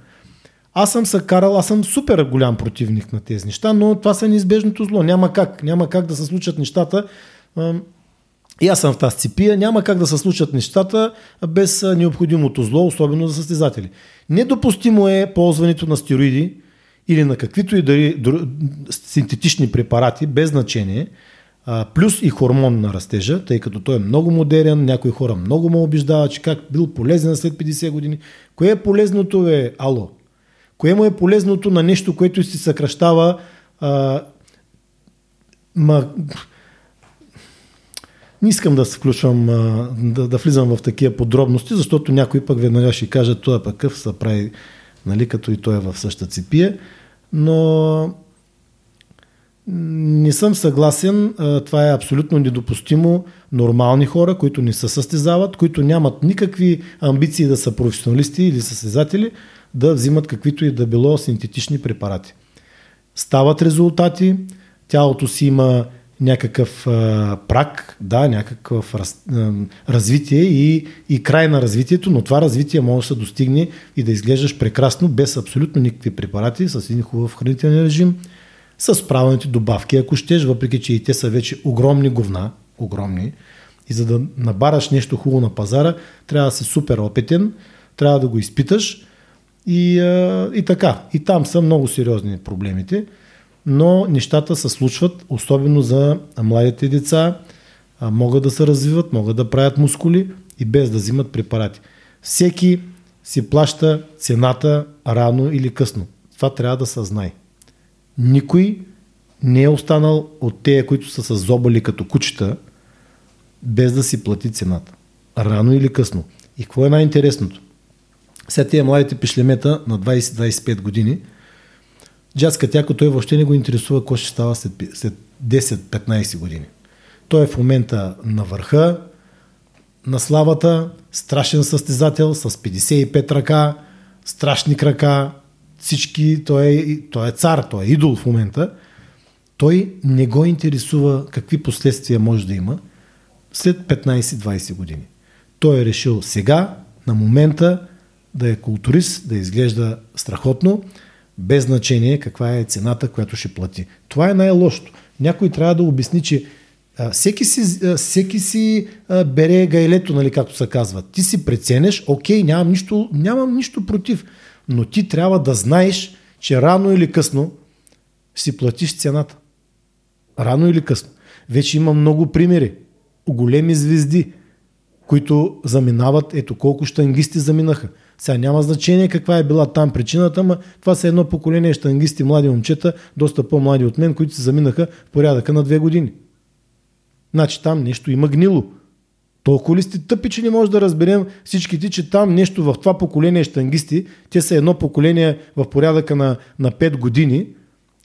Аз съм се карал, аз съм супер голям противник на тези неща, но това са неизбежното зло. Няма как. Няма как да се случат нещата. И аз съм в тази цепия. Няма как да се случат нещата без необходимото зло, особено за състезатели. Недопустимо е ползването на стероиди или на каквито и дали синтетични препарати, без значение, плюс и хормон на растежа, тъй като той е много модерен, някои хора много му убеждават, че как бил полезен след 50 години. Кое е полезното е, ало? Кое му е полезното на нещо, което си съкръщава а, ма, не искам да се включвам, да, да влизам в такива подробности, защото някой пък веднага ще каже, това пък къв се прави, нали, като и той е в същата цепия. Но не съм съгласен. Това е абсолютно недопустимо. Нормални хора, които не се състезават, които нямат никакви амбиции да са професионалисти или състезатели, да взимат каквито и да било синтетични препарати. Стават резултати, тялото си има някакъв прак, да, някакъв раз, развитие и, и край на развитието, но това развитие може да се достигне и да изглеждаш прекрасно, без абсолютно никакви препарати, с един хубав хранителен режим, с правилните добавки, ако щеш, въпреки че и те са вече огромни говна, огромни, и за да набараш нещо хубаво на пазара, трябва да си супер опитен, трябва да го изпиташ и, и така. И там са много сериозни проблемите но нещата се случват, особено за младите деца, могат да се развиват, могат да правят мускули и без да взимат препарати. Всеки си плаща цената рано или късно. Това трябва да се знае. Никой не е останал от тея, които са се зобали като кучета, без да си плати цената. Рано или късно. И какво е най-интересното? Сега тия младите пишлемета на 20-25 години – Джаз Катяко той въобще не го интересува какво ще става след, след 10-15 години. Той е в момента на върха, на славата, страшен състезател с 55 ръка, страшни крака, всички, той е, той е цар, той е идол в момента. Той не го интересува какви последствия може да има след 15-20 години. Той е решил сега, на момента, да е културист, да изглежда страхотно, без значение каква е цената, която ще плати. Това е най-лошото. Някой трябва да обясни, че А, всеки си, а, всеки си а, бере гайлето, нали, както се казва. Ти си преценеш, окей, нямам нищо, нямам нищо против, но ти трябва да знаеш, че рано или късно си платиш цената. Рано или късно. Вече има много примери. Големи звезди, които заминават, ето колко штангисти заминаха. Сега няма значение каква е била там причината, но това са едно поколение штангисти, млади момчета, доста по-млади от мен, които се заминаха в порядъка на две години. Значи там нещо има гнило. Толкова ли сте тъпи, че не може да разберем всичките, че там нещо в това поколение штангисти, те са едно поколение в порядъка на, на 5 години,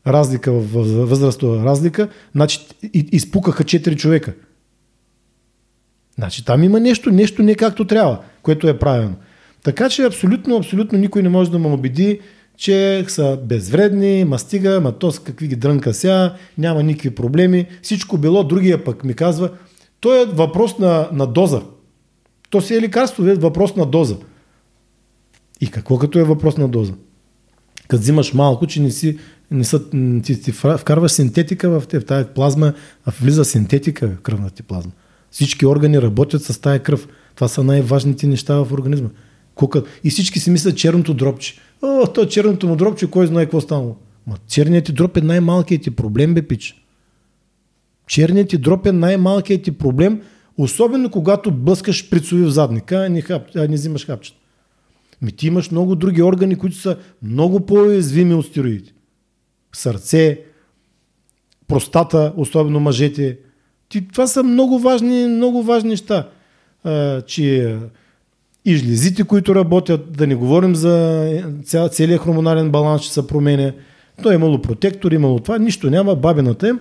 разлика в, възрастова разлика, значи изпукаха 4 човека. Значи там има нещо, нещо не както трябва, което е правилно. Така че абсолютно, абсолютно никой не може да ме убеди, че са безвредни, мастига, ма то какви ги дрънка ся, няма никакви проблеми. Всичко било, другия пък ми казва, то е въпрос на, на доза. То си е лекарство, е въпрос на доза. И какво като е въпрос на доза? Като взимаш малко, че не си, не са, ти, ти вкарваш синтетика в, те, в тази плазма, а влиза синтетика в кръвната ти плазма. Всички органи работят с тая кръв. Това са най-важните неща в организма. Кука. И всички си мислят черното дропче. О, то черното му дропче, кой знае какво станало. Ма черният ти дроп е най-малкият ти проблем, бе, пич. Черният ти дроп е най-малкият ти проблем, особено когато блъскаш прицови в задника, а не, хап, а не взимаш хапчета. Ми ти имаш много други органи, които са много по-уязвими от стероидите. Сърце, простата, особено мъжете. Ти, това са много важни, много важни неща. А, че и жлезите, които работят, да не говорим за ця, целият хормонален баланс, че се променя. То е имало протектор, имало това, нищо няма, бабината им.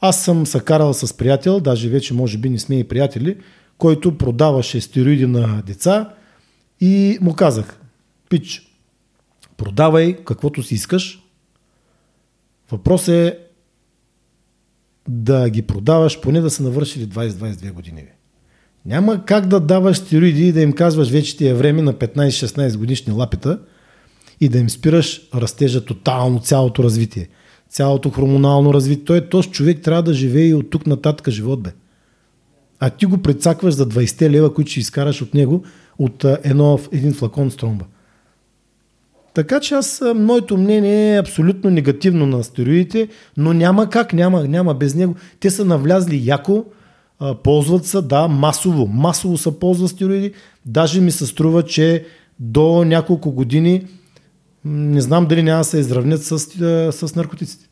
Аз съм се карал с приятел, даже вече може би не сме и приятели, който продаваше стероиди на деца и му казах, пич, продавай каквото си искаш. Въпрос е да ги продаваш поне да са навършили 20-22 години. Няма как да даваш стероиди и да им казваш вече ти е време на 15-16 годишни лапета и да им спираш растежа тотално, цялото развитие. Цялото хормонално развитие. Той този човек трябва да живее и от тук нататък живот бе. А ти го прецакваш за 20 лева, които ще изкараш от него от едно, един флакон стромба. Така че аз, моето мнение е абсолютно негативно на стероидите, но няма как, няма, няма без него. Те са навлязли яко, ползват се, да, масово. Масово се ползват стероиди. Даже ми се струва, че до няколко години не знам дали няма да се изравнят с, с наркотиците.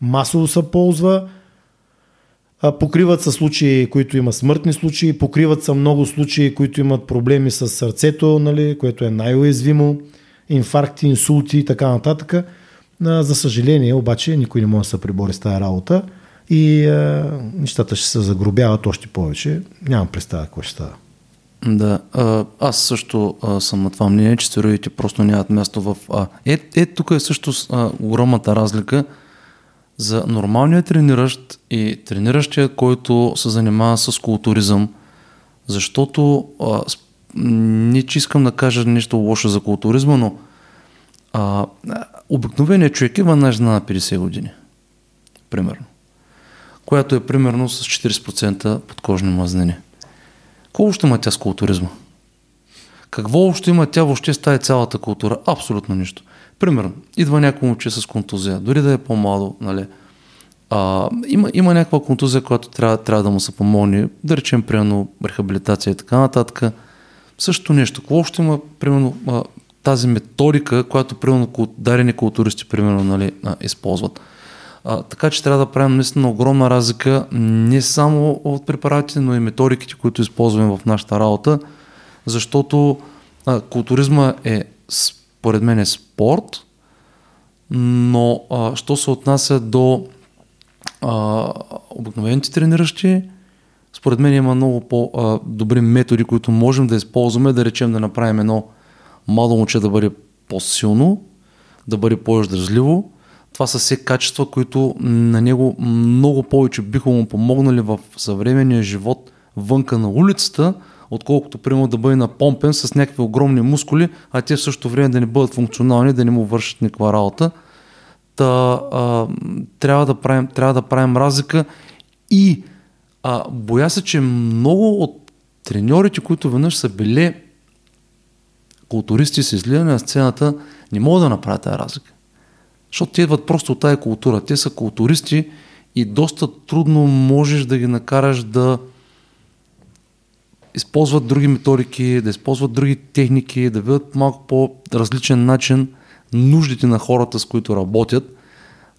Масово се ползва, покриват се случаи, които има смъртни случаи, покриват се много случаи, които имат проблеми с сърцето, нали, което е най-уязвимо, инфаркти, инсулти и така нататък. За съжаление, обаче, никой не може да се прибори с тази работа и а, нещата ще се загробяват още повече. Нямам представа какво ще става. Да, аз също съм на това мнение, че стероидите просто нямат място в... А, е, е, тук е също а, огромната разлика за нормалния трениращ и трениращия, който се занимава с културизъм, защото а, не че искам да кажа нещо лошо за културизма, но а, обикновеният човек една жена на 50 години. Примерно която е примерно с 40% подкожни мазнини. Колко ще има тя с културизма? Какво още има тя въобще с тази цялата култура? Абсолютно нищо. Примерно, идва някой момче с контузия, дори да е по-мало, нали? А, има, има някаква контузия, която трябва, трябва да му се помогне, да речем, примерно, рехабилитация и така нататък. Също нещо. Какво още има, примерно, тази методика, която, примерно, дарени културисти, примерно, нали, използват. А, така че трябва да правим наистина огромна разлика не само от препаратите, но и методиките, които използваме в нашата работа, защото а, културизма е, според мен, е спорт, но а, що се отнася до а, обикновените трениращи, според мен има много по-добри методи, които можем да използваме, да речем да направим едно мало момче да бъде по-силно, да бъде по-издържливо, това са все качества, които на него много повече биха му помогнали в съвременния живот вънка на улицата, отколкото примерно да бъде напомпен с някакви огромни мускули, а те в същото време да не бъдат функционални, да не му вършат никаква работа. Та, а, трябва, да правим, трябва да правим разлика и А, боя се, че много от треньорите, които веднъж са били културисти с излизане на сцената, не могат да направят тази разлика. Защото те идват просто от тази култура. Те са културисти и доста трудно можеш да ги накараш да използват други методики, да използват други техники, да видят малко по-различен начин нуждите на хората, с които работят.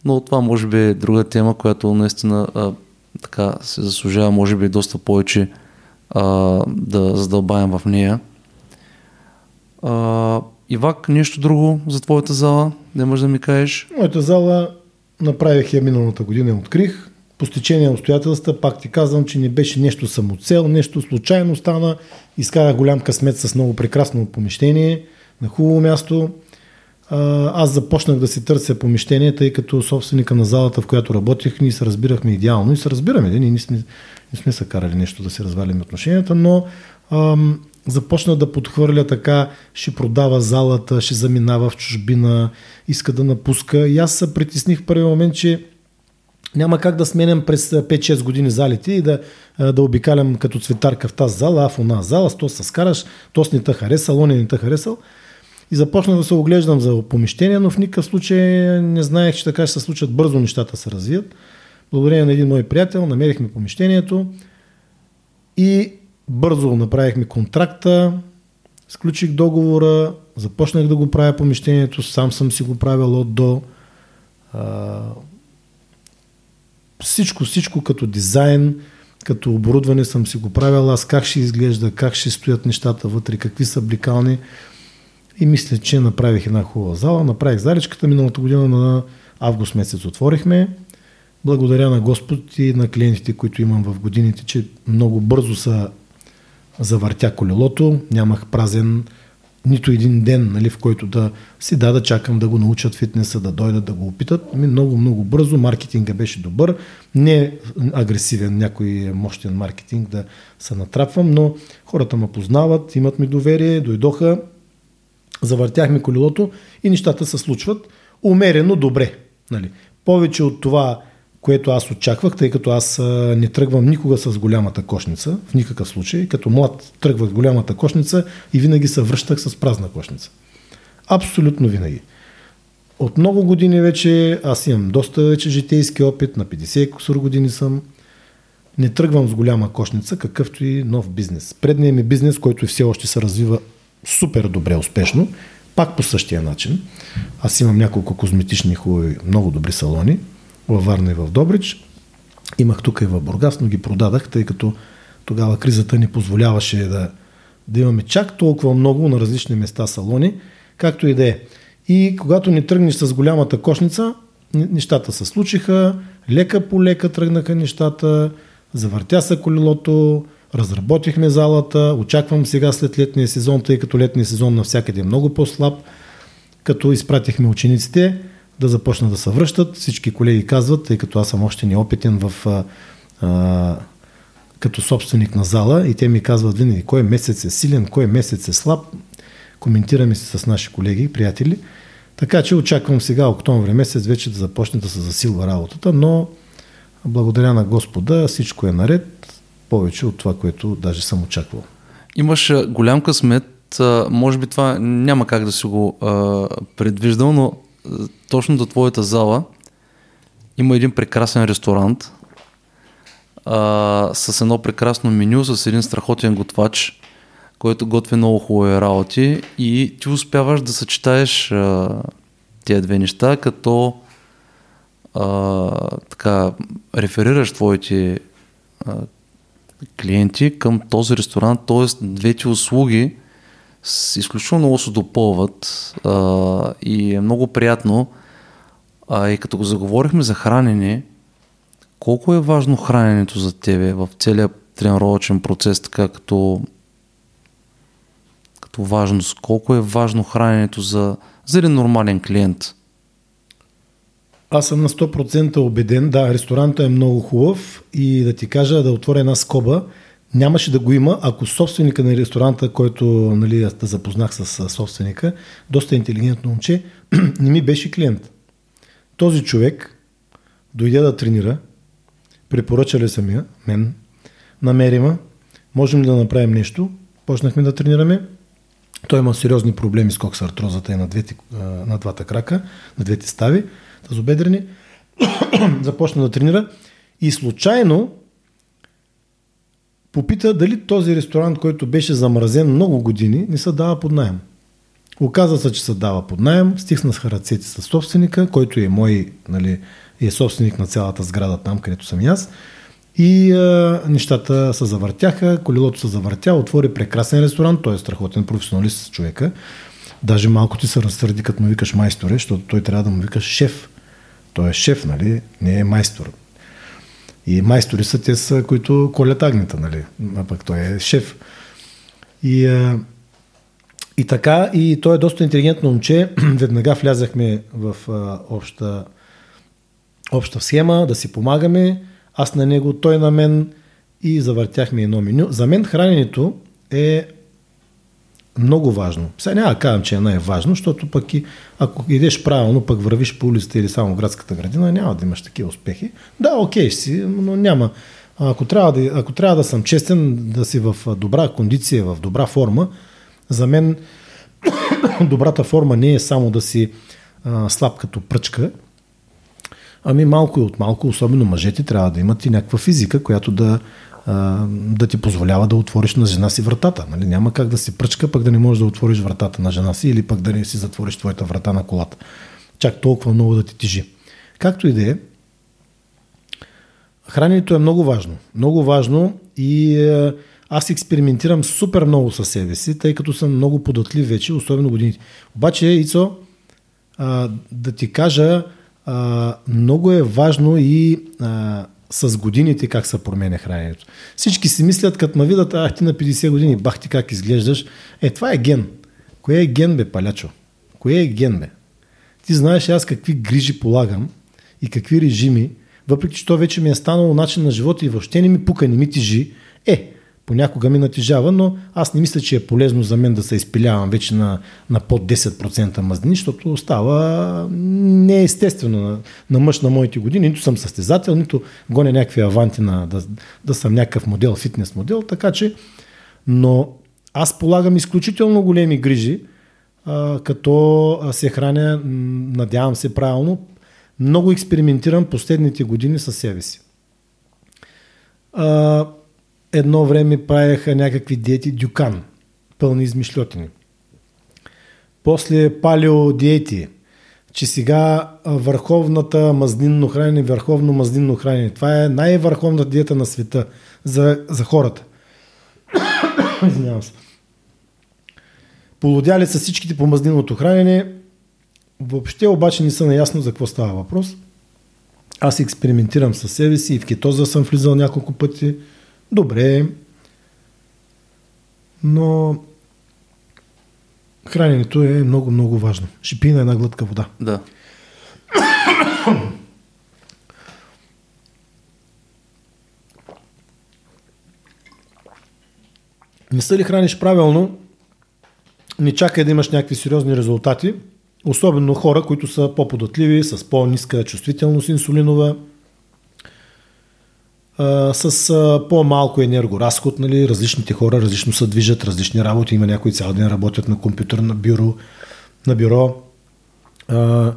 Но това може би е друга тема, която наистина така се заслужава, може би доста повече а, да задълбаем в нея. А, Ивак, нещо друго за твоята зала? Не можеш да ми кажеш? Моята зала направих я миналата година, открих. По стечение обстоятелства, пак ти казвам, че не беше нещо самоцел, нещо случайно стана. Изкарах голям късмет с много прекрасно помещение, на хубаво място. Аз започнах да си търся помещение, тъй като собственика на залата, в която работех, ние се разбирахме идеално и се разбираме. Ние не сме, не сме се карали нещо да се развалим отношенията, но ам, започна да подхвърля така, ще продава залата, ще заминава в чужбина, иска да напуска. И аз се притесних в първи момент, че няма как да сменям през 5-6 години залите и да, да обикалям като цветарка в тази зала, а в една зала, с то се скараш, то с не те харесал, он не те харесал. И започнах да се оглеждам за помещение, но в никакъв случай не знаех, че така ще се случат бързо нещата се развият. Благодарение на един мой приятел намерихме помещението и бързо направихме контракта, сключих договора, започнах да го правя помещението, сам съм си го правил от до. А, всичко, всичко като дизайн, като оборудване съм си го правил аз, как ще изглежда, как ще стоят нещата вътре, какви са бликални. И мисля, че направих една хубава зала. Направих заличката миналата година на август месец отворихме. Благодаря на Господ и на клиентите, които имам в годините, че много бързо са завъртя колелото, нямах празен нито един ден, нали, в който да си да, да чакам да го научат фитнеса, да дойдат да го опитат. Ми много, много бързо, маркетинга беше добър, не агресивен някой мощен маркетинг да се натрапвам, но хората ме познават, имат ми доверие, дойдоха, завъртяхме колелото и нещата се случват умерено добре. Нали. Повече от това което аз очаквах, тъй като аз не тръгвам никога с голямата кошница, в никакъв случай. Като млад тръгвах голямата кошница и винаги се връщах с празна кошница. Абсолютно винаги. От много години вече, аз имам доста вече житейски опит, на 50 кусор години съм. Не тръгвам с голяма кошница, какъвто и нов бизнес. Предният ми бизнес, който все още се развива супер добре, успешно, пак по същия начин. Аз имам няколко козметични хубави, много добри салони – във Варна и в Добрич. Имах тук и в Бургас, но ги продадах, тъй като тогава кризата ни позволяваше да, да имаме чак толкова много на различни места салони, както и да е. И когато ни тръгнеш с голямата кошница, нещата се случиха, лека по лека тръгнаха нещата, завъртя се колелото, разработихме залата, очаквам сега след летния сезон, тъй като летния сезон навсякъде е много по-слаб, като изпратихме учениците, да започнат да се връщат. Всички колеги казват, тъй като аз съм още неопитен в, а, а, като собственик на зала и те ми казват винаги кой месец е силен, кой месец е слаб. Коментираме се с наши колеги приятели. Така че очаквам сега, октомври месец, вече да започне да се засилва работата, но благодаря на Господа всичко е наред, повече от това, което даже съм очаквал. Имаш голям късмет, може би това няма как да си го а, предвиждал, но точно до твоята зала има един прекрасен ресторант а, с едно прекрасно меню, с един страхотен готвач, който готви много хубави работи и ти успяваш да съчетаеш тези две неща, като а, така, реферираш твоите а, клиенти към този ресторант, т.е. двете услуги с изключително много се допълват а, и е много приятно. А, и като го заговорихме за хранене, колко е важно храненето за тебе в целия тренировъчен процес, така като, като важност? Колко е важно храненето за, за един нормален клиент? Аз съм на 100% убеден. Да, ресторанта е много хубав и да ти кажа, да отворя една скоба – нямаше да го има, ако собственика на ресторанта, който нали, аз да запознах с собственика, доста интелигентно момче, не ми беше клиент. Този човек дойде да тренира, препоръча ли самия, мен, намерима, можем ли да направим нещо. Почнахме да тренираме. Той има сериозни проблеми с коксартрозата и на, двете, на двата крака, на двете стави, тазобедрени. Започна да тренира и случайно попита дали този ресторант, който беше замразен много години, не се дава под найем. Оказва се, че се дава под найем, стихнах ръцете с собственика, който е мой, нали, е собственик на цялата сграда там, където съм и аз. И а, нещата се завъртяха, колелото се завъртя, отвори прекрасен ресторант, той е страхотен професионалист човека. Даже малко ти се разсърди, като му викаш майсторе, защото той трябва да му викаш шеф. Той е шеф, нали? Не е майстор. И майстори са те, са, които колят агнета, нали? А пък той е шеф. И, а, и така, и той е доста интелигентно момче. Веднага влязахме в а, обща, обща схема, да си помагаме. Аз на него, той на мен и завъртяхме едно меню. За мен храненето е много важно. Сега няма да казвам, че е най-важно, защото пък и ако идеш правилно, пък вървиш по улицата или само градската градина, няма да имаш такива успехи. Да, окей си, но няма. Ако трябва, да, ако трябва да съм честен, да си в добра кондиция, в добра форма, за мен добрата форма не е само да си а, слаб като пръчка, ами малко и от малко, особено мъжете, трябва да имат и някаква физика, която да, да ти позволява да отвориш на жена си вратата. Нали? Няма как да си пръчка, пък да не можеш да отвориш вратата на жена си или пък да не си затвориш твоята врата на колата. Чак толкова много да ти тежи. Както и да е, храненето е много важно. Много важно и е, аз експериментирам супер много със себе си, тъй като съм много податлив вече, особено годините. Обаче, Ицо, да ти кажа, много е важно и с годините как се променя храненето. Всички си мислят, като ме видят, ах ти на 50 години, бах ти как изглеждаш. Е, това е ген. Кое е ген, бе, палячо? Кое е ген, бе? Ти знаеш аз какви грижи полагам и какви режими, въпреки че то вече ми е станало начин на живота и въобще не ми пука, не ми тежи. Е, понякога ми натежава, но аз не мисля, че е полезно за мен да се изпилявам вече на, на под 10% мазнини, защото става неестествено на, на мъж на моите години. Нито съм състезател, нито гоня някакви аванти на, да, да съм някакъв модел, фитнес модел, така че, но аз полагам изключително големи грижи, а, като се храня, надявам се правилно, много експериментирам последните години със себе си. А, едно време правяха някакви диети дюкан, пълни измишлетини. После палео диети, че сега върховната мазнинно хранене, върховно мазнинно хранене. Това е най-върховната диета на света за, за хората. Извинявам се. Полудяли са всичките по мазнинното хранене. Въобще обаче не са наясно за какво става въпрос. Аз експериментирам със себе си и в кетоза съм влизал няколко пъти. Добре, но храненето е много, много важно. Ще пи на една глътка вода. Да. Не се ли храниш правилно, не чакай да имаш някакви сериозни резултати, особено хора, които са по-податливи, с по-ниска чувствителност инсулинова, с а, по-малко енергоразход. Нали? Различните хора различно се движат, различни работи. Има някои цял ден работят на компютър, на бюро. На бюро. А,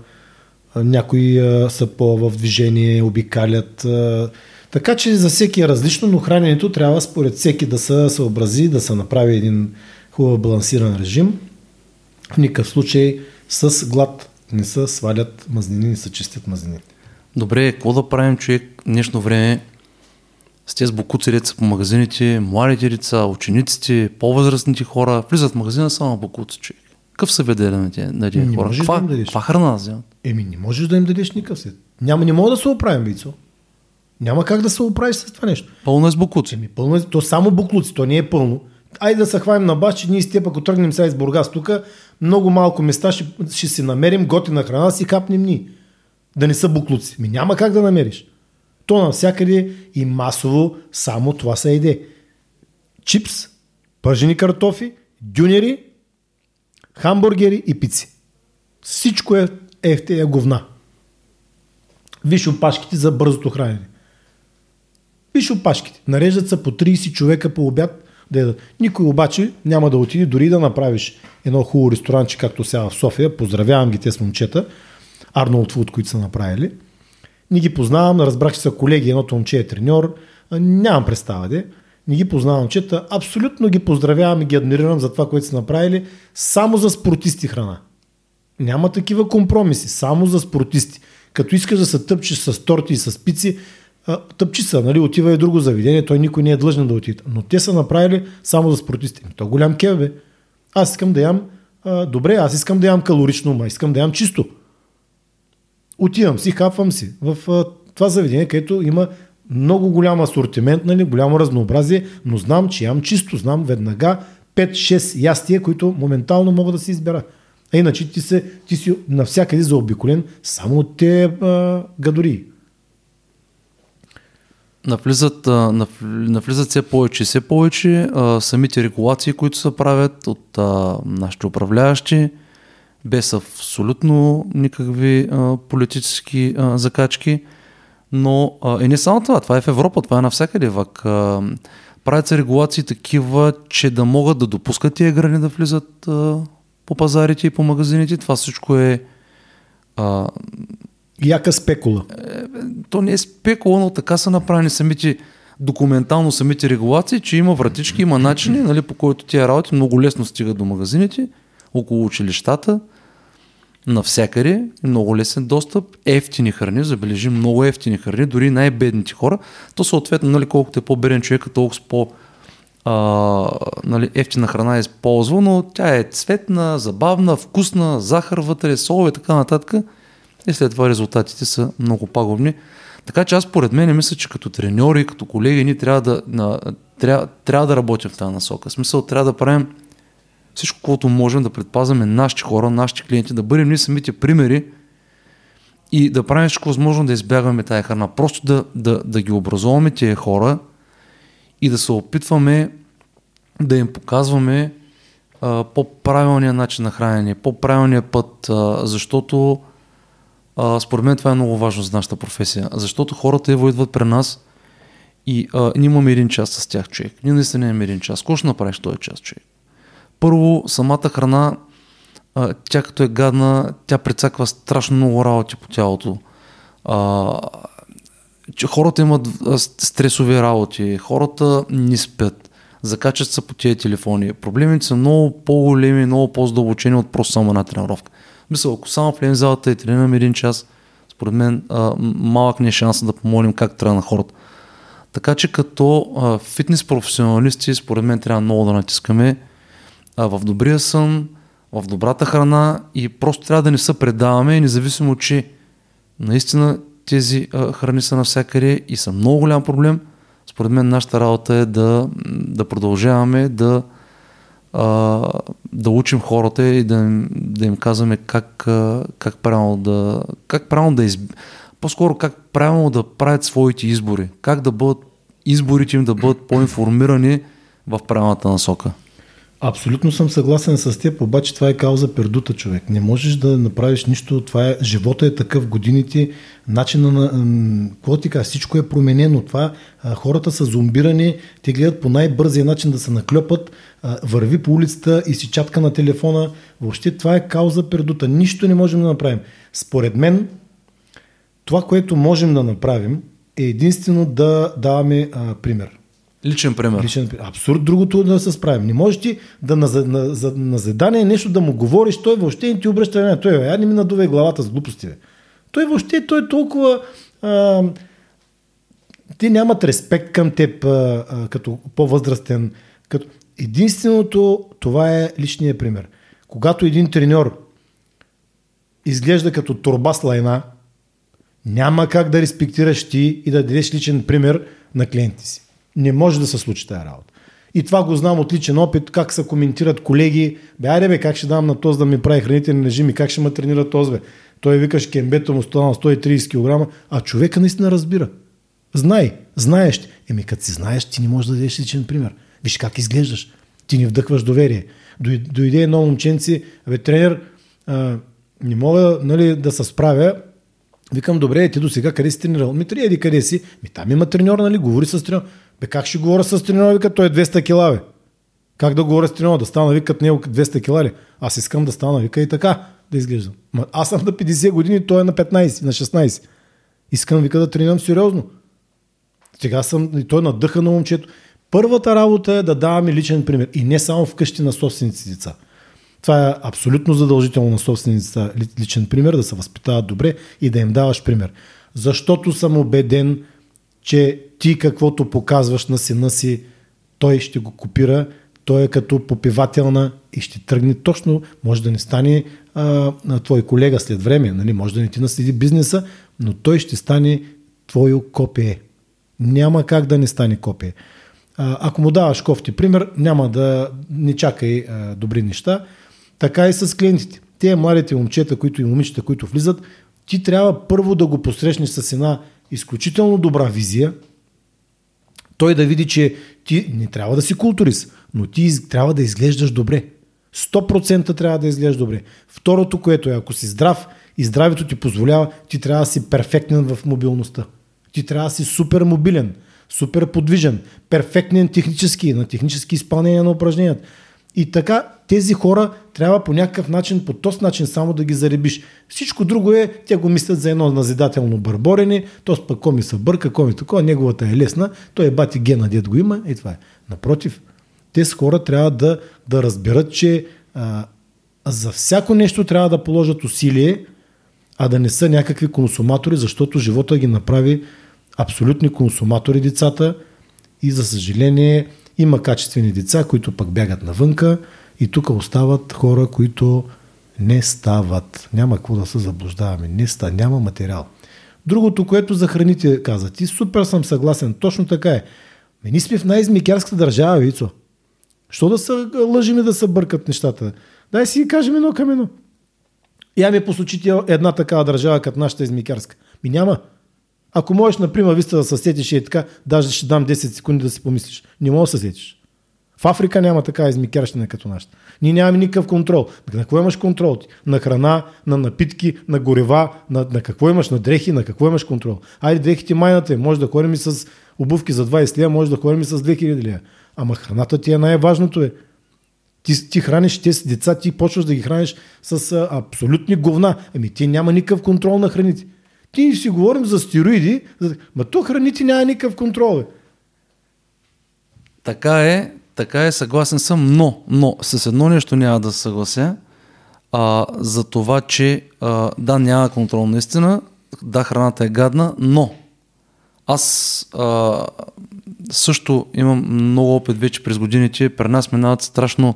някои а, са по-в движение, обикалят. А, така че за всеки е различно, но храненето трябва според всеки да се съобрази, да се направи един хубав балансиран режим. В никакъв случай с глад не се свалят мазнини, не се чистят мазнини. Добре, какво да правим човек днешно време? С тези букуци деца по магазините, младите деца, учениците, по-възрастните хора, влизат в магазина само букуци, човек. Какъв съвет да на тези, на тези хора? Каква, да каква храна вземат? Еми, не можеш да им дадеш никакъв свет. Няма, не мога да се оправим, Бицо. Няма как да се оправиш с това нещо. Пълно е с букуци. Еми, пълно е, то само буклуци, то не е пълно. Айде да се хванем на баш, че ние с теб, ако тръгнем сега из Бургас тук, много малко места ще, ще си намерим готина храна, си капнем ни. Да не са буклуци. Ми няма как да намериш. То навсякъде и масово само това се еде. Чипс, пържени картофи, дюнери, хамбургери и пици. Всичко е ефтия говна. Виж опашките за бързото хранене. Виж опашките. Нареждат се по 30 човека по обяд да ядат. Никой обаче няма да отиде дори да направиш едно хубаво ресторанче, както сега в София. Поздравявам ги те с момчета. Арнолд Фуд, които са направили. Не ги познавам, разбрах, че са колеги, едното момче е треньор. Нямам представа, де. Не ги познавам, чета. Абсолютно ги поздравявам и ги адмирирам за това, което са направили. Само за спортисти храна. Няма такива компромиси, само за спортисти. Като искаш да се тъпчеш с торти и с пици, тъпчи са, нали, отива и друго заведение, той никой не е длъжен да отиде. Но те са направили само за спортисти. Ами То голям кев, бе. Аз искам да ям, а, добре, аз искам да ям калорично, ма искам да ям чисто. Отивам си, хапвам си в това заведение, където има много голям асортимент, нали, голямо разнообразие, но знам, че ям чисто, знам веднага 5-6 ястия, които моментално мога да си избера. А иначе ти, се, ти си навсякъде заобиколен само от те гадори. Навлизат, а, нав- навлизат все повече и все повече а, самите регулации, които се правят от а, нашите управляващи, без абсолютно никакви а, политически а, закачки. Но а, и не само това, това е в Европа, това е навсякъде. Вак, а, правят се регулации такива, че да могат да допускат тия грани да влизат а, по пазарите и по магазините. Това всичко е а, Яка спекула. то не е спекула, но така са направени самите документално самите регулации, че има вратички, има начини, нали, по които тия работи много лесно стигат до магазините, около училищата, навсякъде, много лесен достъп, ефтини храни, забележи много ефтини храни, дори най-бедните хора, то съответно, нали, колкото е по-беден човек, толкова по а, нали, ефтина храна е използва, но тя е цветна, забавна, вкусна, захар вътре, солове и така нататък. И след това резултатите са много пагубни. Така че аз поред мен мисля, че като треньори, като колеги, ние трябва да, на, трябва, трябва да работим в тази насока. В смисъл, трябва да правим всичко, което можем да предпазваме нашите хора, нашите клиенти, да бъдем ние самите примери и да правим всичко възможно да избягваме тая храна. Просто да, да, да ги образуваме тия хора и да се опитваме да им показваме а, по-правилния начин на хранене, по-правилния път, а, защото а, според мен това е много важно за нашата професия, защото хората ево идват при нас и а, ние имаме един час с тях, човек. Ние наистина имаме един час. Какво ще направиш този час, човек? Първо, самата храна, тя като е гадна, тя прецаква страшно много работи по тялото. А, че хората имат стресови работи, хората не спят, закачат се по тия телефони. Проблемите са много по-големи, много по-задълбочени от просто само една тренировка. Мисля, ако само влезем в залата и тренираме един час, според мен а, малък не е шанса да помолим как трябва на хората. Така че като а, фитнес професионалисти, според мен трябва много да натискаме а, в добрия сън, в добрата храна и просто трябва да не се предаваме, независимо, че наистина тези а, храни са навсякъде и са много голям проблем. Според мен нашата работа е да, да продължаваме да, а, да учим хората и да да им казваме как, как правилно да, как правилно да изб... по-скоро как правилно да правят своите избори, как да бъдат изборите им да бъдат по-информирани в правилната насока. Абсолютно съм съгласен с теб, обаче това е кауза пердута, човек. Не можеш да направиш нищо, това е, живота е такъв, годините, начина на, какво ти кажа, всичко е променено. Това, хората са зомбирани, те гледат по най-бързия начин да се наклепат, върви по улицата и си чатка на телефона. Въобще това е кауза пердута. Нищо не можем да направим. Според мен, това, което можем да направим, е единствено да даваме а, пример. Личен пример. Личен. Абсурд другото да се справим. Не можеш ти да на, на, за, на задание нещо да му говориш, той въобще не ти обръща внимание. Той, я не ми надувай главата с глупости. Бе. Той въобще, той е толкова... А, те нямат респект към теб а, а, като по-възрастен. Като... Единственото, това е личният пример. Когато един треньор изглежда като турба с лайна, няма как да респектираш ти и да дадеш личен пример на клиенти си. Не може да се случи тази работа. И това го знам от личен опит, как се коментират колеги. Бе, айде бе, как ще дам на този да ми прави хранителен режим и как ще ме тренира този бе. Той викаш кембето му стана 130 кг, а човека наистина разбира. Знай, знаеш. Еми, като си знаеш, ти не можеш да дадеш личен пример. Виж как изглеждаш. Ти ни вдъхваш доверие. Дой- Дойде едно момченци, бе, тренер, а, не мога нали, да се справя, Викам, добре, ти до сега къде си тренирал? Ми, еди къде си? Ми, там има треньор, нали? Говори с треньор. Бе, как ще говоря с треньор? Вика, той е 200 кила, бе. Как да говоря с треньор? Да стана, вика, него 200 кила ли? Аз искам да стана, вика и така да изглеждам. Ма, аз съм на 50 години, той е на 15, на 16. Искам, вика, да тренирам сериозно. Сега съм, и той надъха на момчето. Първата работа е да даваме личен пример. И не само вкъщи на собственици деца. Това е абсолютно задължително на собствениците личен пример, да се възпитават добре и да им даваш пример. Защото съм убеден, че ти каквото показваш на сина си, той ще го копира, той е като попивателна и ще тръгне точно, може да не стане а, твой колега след време, нали? може да не ти наследи бизнеса, но той ще стане твое копие. Няма как да не стане копие. А, ако му даваш кофти пример, няма да не чакай а, добри неща. Така и с клиентите. Те младите момчета, които и момичета, които влизат, ти трябва първо да го посрещнеш с една изключително добра визия, той да види, че ти не трябва да си културист, но ти трябва да изглеждаш добре. 100% трябва да изглеждаш добре. Второто, което е, ако си здрав и здравето ти позволява, ти трябва да си перфектен в мобилността. Ти трябва да си супер мобилен, супер подвижен, перфектен технически, на технически изпълнение на упражненията. И така тези хора трябва по някакъв начин, по този начин само да ги заребиш. Всичко друго е, те го мислят за едно назидателно бърборене, то пък коми се бърка, коми такова, неговата е лесна, той е бати гена, дед го има и това е. Напротив, тези хора трябва да, да разберат, че а, за всяко нещо трябва да положат усилие, а да не са някакви консуматори, защото живота ги направи абсолютни консуматори децата и за съжаление има качествени деца, които пък бягат навънка и тук остават хора, които не стават. Няма какво да се заблуждаваме. Не ста, няма материал. Другото, което за храните каза, ти супер съм съгласен, точно така е. Ме ние сме в най-измикярската държава, Вицо. Що да се лъжим и да се бъркат нещата? Дай си кажем едно към. Я ми посочите една такава държава, като нашата измикярска. Ми няма. Ако можеш, например, виста да се сетиш и така, даже ще дам 10 секунди да си помислиш. Не мога да се сетиш. В Африка няма така измикярщина като нашата. Ние нямаме никакъв контрол. На какво имаш контрол ти? На храна, на напитки, на горева, на, на какво имаш, на дрехи, на какво имаш контрол? Айде дрехите майната е, може да ходим и с обувки за 20 лева, може да ходим и с 2000 лева. Ама храната ти е най-важното е. Ти, ти храниш тези деца, ти почваш да ги храниш с а, абсолютни говна. Ами ти няма никакъв контрол на храните. Ти си говорим за стероиди, за... ма то храните няма никакъв контрол. Бе. Така е, така е, съгласен съм, но, но с едно нещо няма да съглася. А, за това, че а, да, няма контрол наистина, да, храната е гадна, но аз а, също имам много опит вече през годините. При нас минават страшно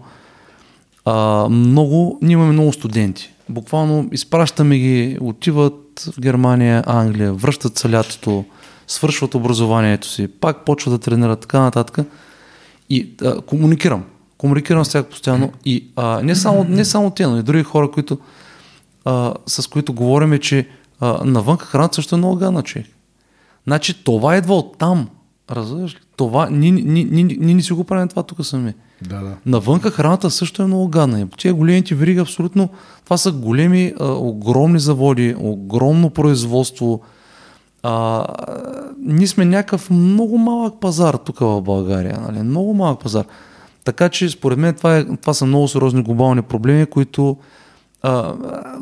а, много. Ние имаме много студенти. Буквално изпращаме ги, отиват в Германия, Англия, връщат се лятото, свършват образованието си, пак почват да тренират, така нататък. И а, комуникирам. Комуникирам с тях постоянно. И а, не, само, не само те, но и други хора, които, а, с които говорим, че а, навън храната също е много гадна, човек. Значи това идва от там. Разбираш ли? Това, ние, ние, ние, ние не си го правим това тук сами. Да, да. Навънка храната също е много гадна. Тия големите вериги абсолютно, това са големи, а, огромни заводи, огромно производство. А, ние сме някакъв много малък пазар тук в България. Нали? Много малък пазар. Така че според мен това, е, това са много сериозни глобални проблеми, които а,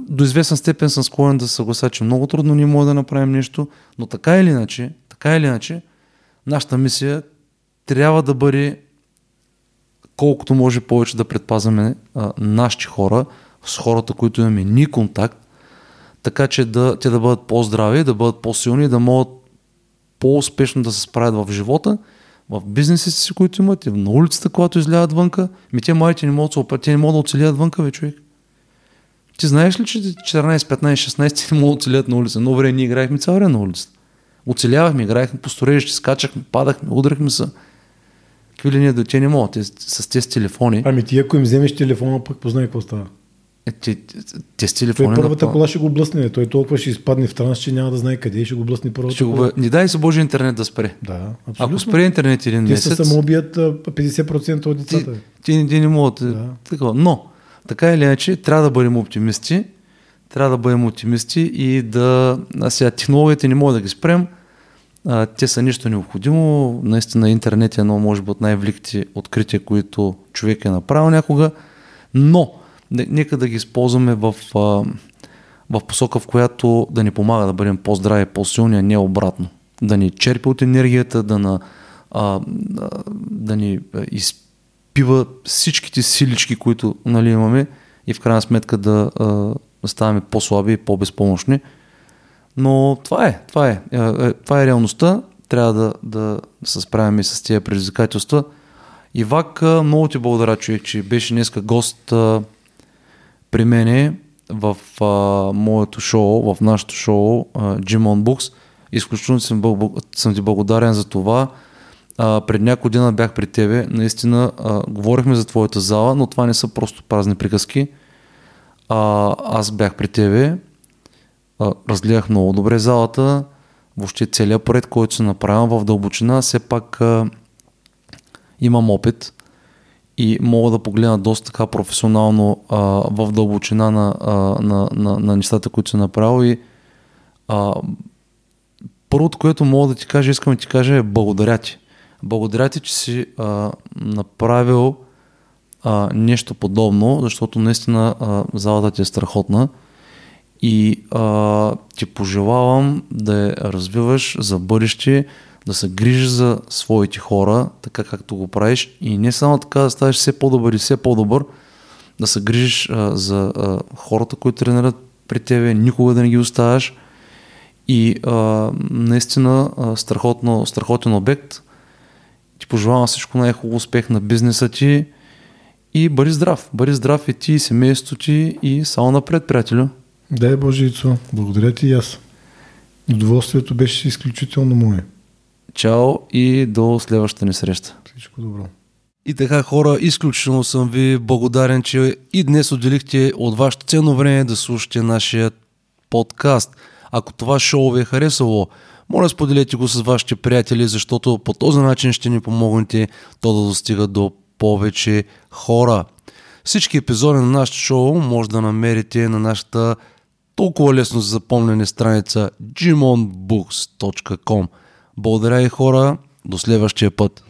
до известен степен съм склонен да съглася, че много трудно ние можем да направим нещо, но така или иначе, така или иначе, нашата мисия трябва да бъде колкото може повече да предпазваме нашите хора с хората, които имаме ни контакт, така че да, те да бъдат по-здрави, да бъдат по-силни, да могат по-успешно да се справят в живота, в бизнесите си, които имат, и на улицата, когато излядат вънка. Ми те младите не могат, те не могат да оцелят вънка, бе, човек. Ти знаеш ли, че 14, 15, 16 не могат да оцелят на улица? Но време ние играехме цял време на улицата. Оцелявахме, играехме по сторежище, скачахме, падахме, удрахме се. Какви ли ние те не могат с тези телефони? Ами ти ако им вземеш телефона, пък познай какво става. Те, те, с телефони... Той първата кола ще го блъсне, той толкова ще изпадне в транс, че няма да знае къде и ще го блъсне първата ще го... Не дай се Боже интернет да спре. Да, абсолютно. Ако спре интернет един те месец... Те се самоубият 50% от децата. Ти, ти, ти не могат. Да. Такова. Но, така или иначе, трябва да бъдем оптимисти, трябва да бъдем оптимисти и да... А сега технологията не може да ги спрем, а, те са нищо необходимо. Наистина интернет е едно, може би, от най-великите открития, които човек е направил някога, но нека да ги използваме в, в посока, в която да ни помага да бъдем по-здрави, по-силни, а не обратно. Да ни черпи от енергията, да, на, да ни изпива всичките силички, които нали, имаме и в крайна сметка да, ставаме по-слаби и по-безпомощни. Но това е, това е. това е реалността. Трябва да, да се справяме с тези предизвикателства. Ивак, много ти благодаря, човек, че беше днеска гост при мене в а, моето шоу, в нашото шоу а, Gym on Books. Изключително съм, съм ти благодарен за това. А, пред няколко дена бях при тебе. Наистина а, говорихме за твоята зала, но това не са просто празни приказки. А, аз бях при тебе а, разгледах много добре залата, въобще целият проект, който се направя в дълбочина, все пак а, имам опит и мога да погледна доста така професионално а, в дълбочина на, а, на, на, на нещата, които се направил и а, първото, което мога да ти кажа, искам да ти кажа е благодаря ти. Благодаря ти, че си а, направил а, нещо подобно, защото наистина а, залата ти е страхотна и а, ти пожелавам да я развиваш за бъдеще, да се грижиш за своите хора, така както го правиш и не само така да ставаш все по-добър и все по-добър, да се грижиш а, за а, хората, които тренират при тебе, никога да не ги оставяш и а, наистина а, страхотно, страхотен обект. Ти пожелавам всичко най-хубаво успех на бизнеса ти и бъди здрав. Бъди здрав и ти, и семейството ти и само напред, приятелю. Дай Боже, Ицо. Благодаря ти и аз. Удоволствието беше изключително мое. Чао и до следващата ни среща. Всичко добро. И така хора, изключително съм ви благодарен, че и днес отделихте от вашето ценно време да слушате нашия подкаст. Ако това шоу ви е харесало, моля споделете го с вашите приятели, защото по този начин ще ни помогнете то да достига до повече хора. Всички епизоди на нашото шоу може да намерите на нашата толкова лесно за запомнене страница jimonbooks.com. Благодаря и хора, до следващия път.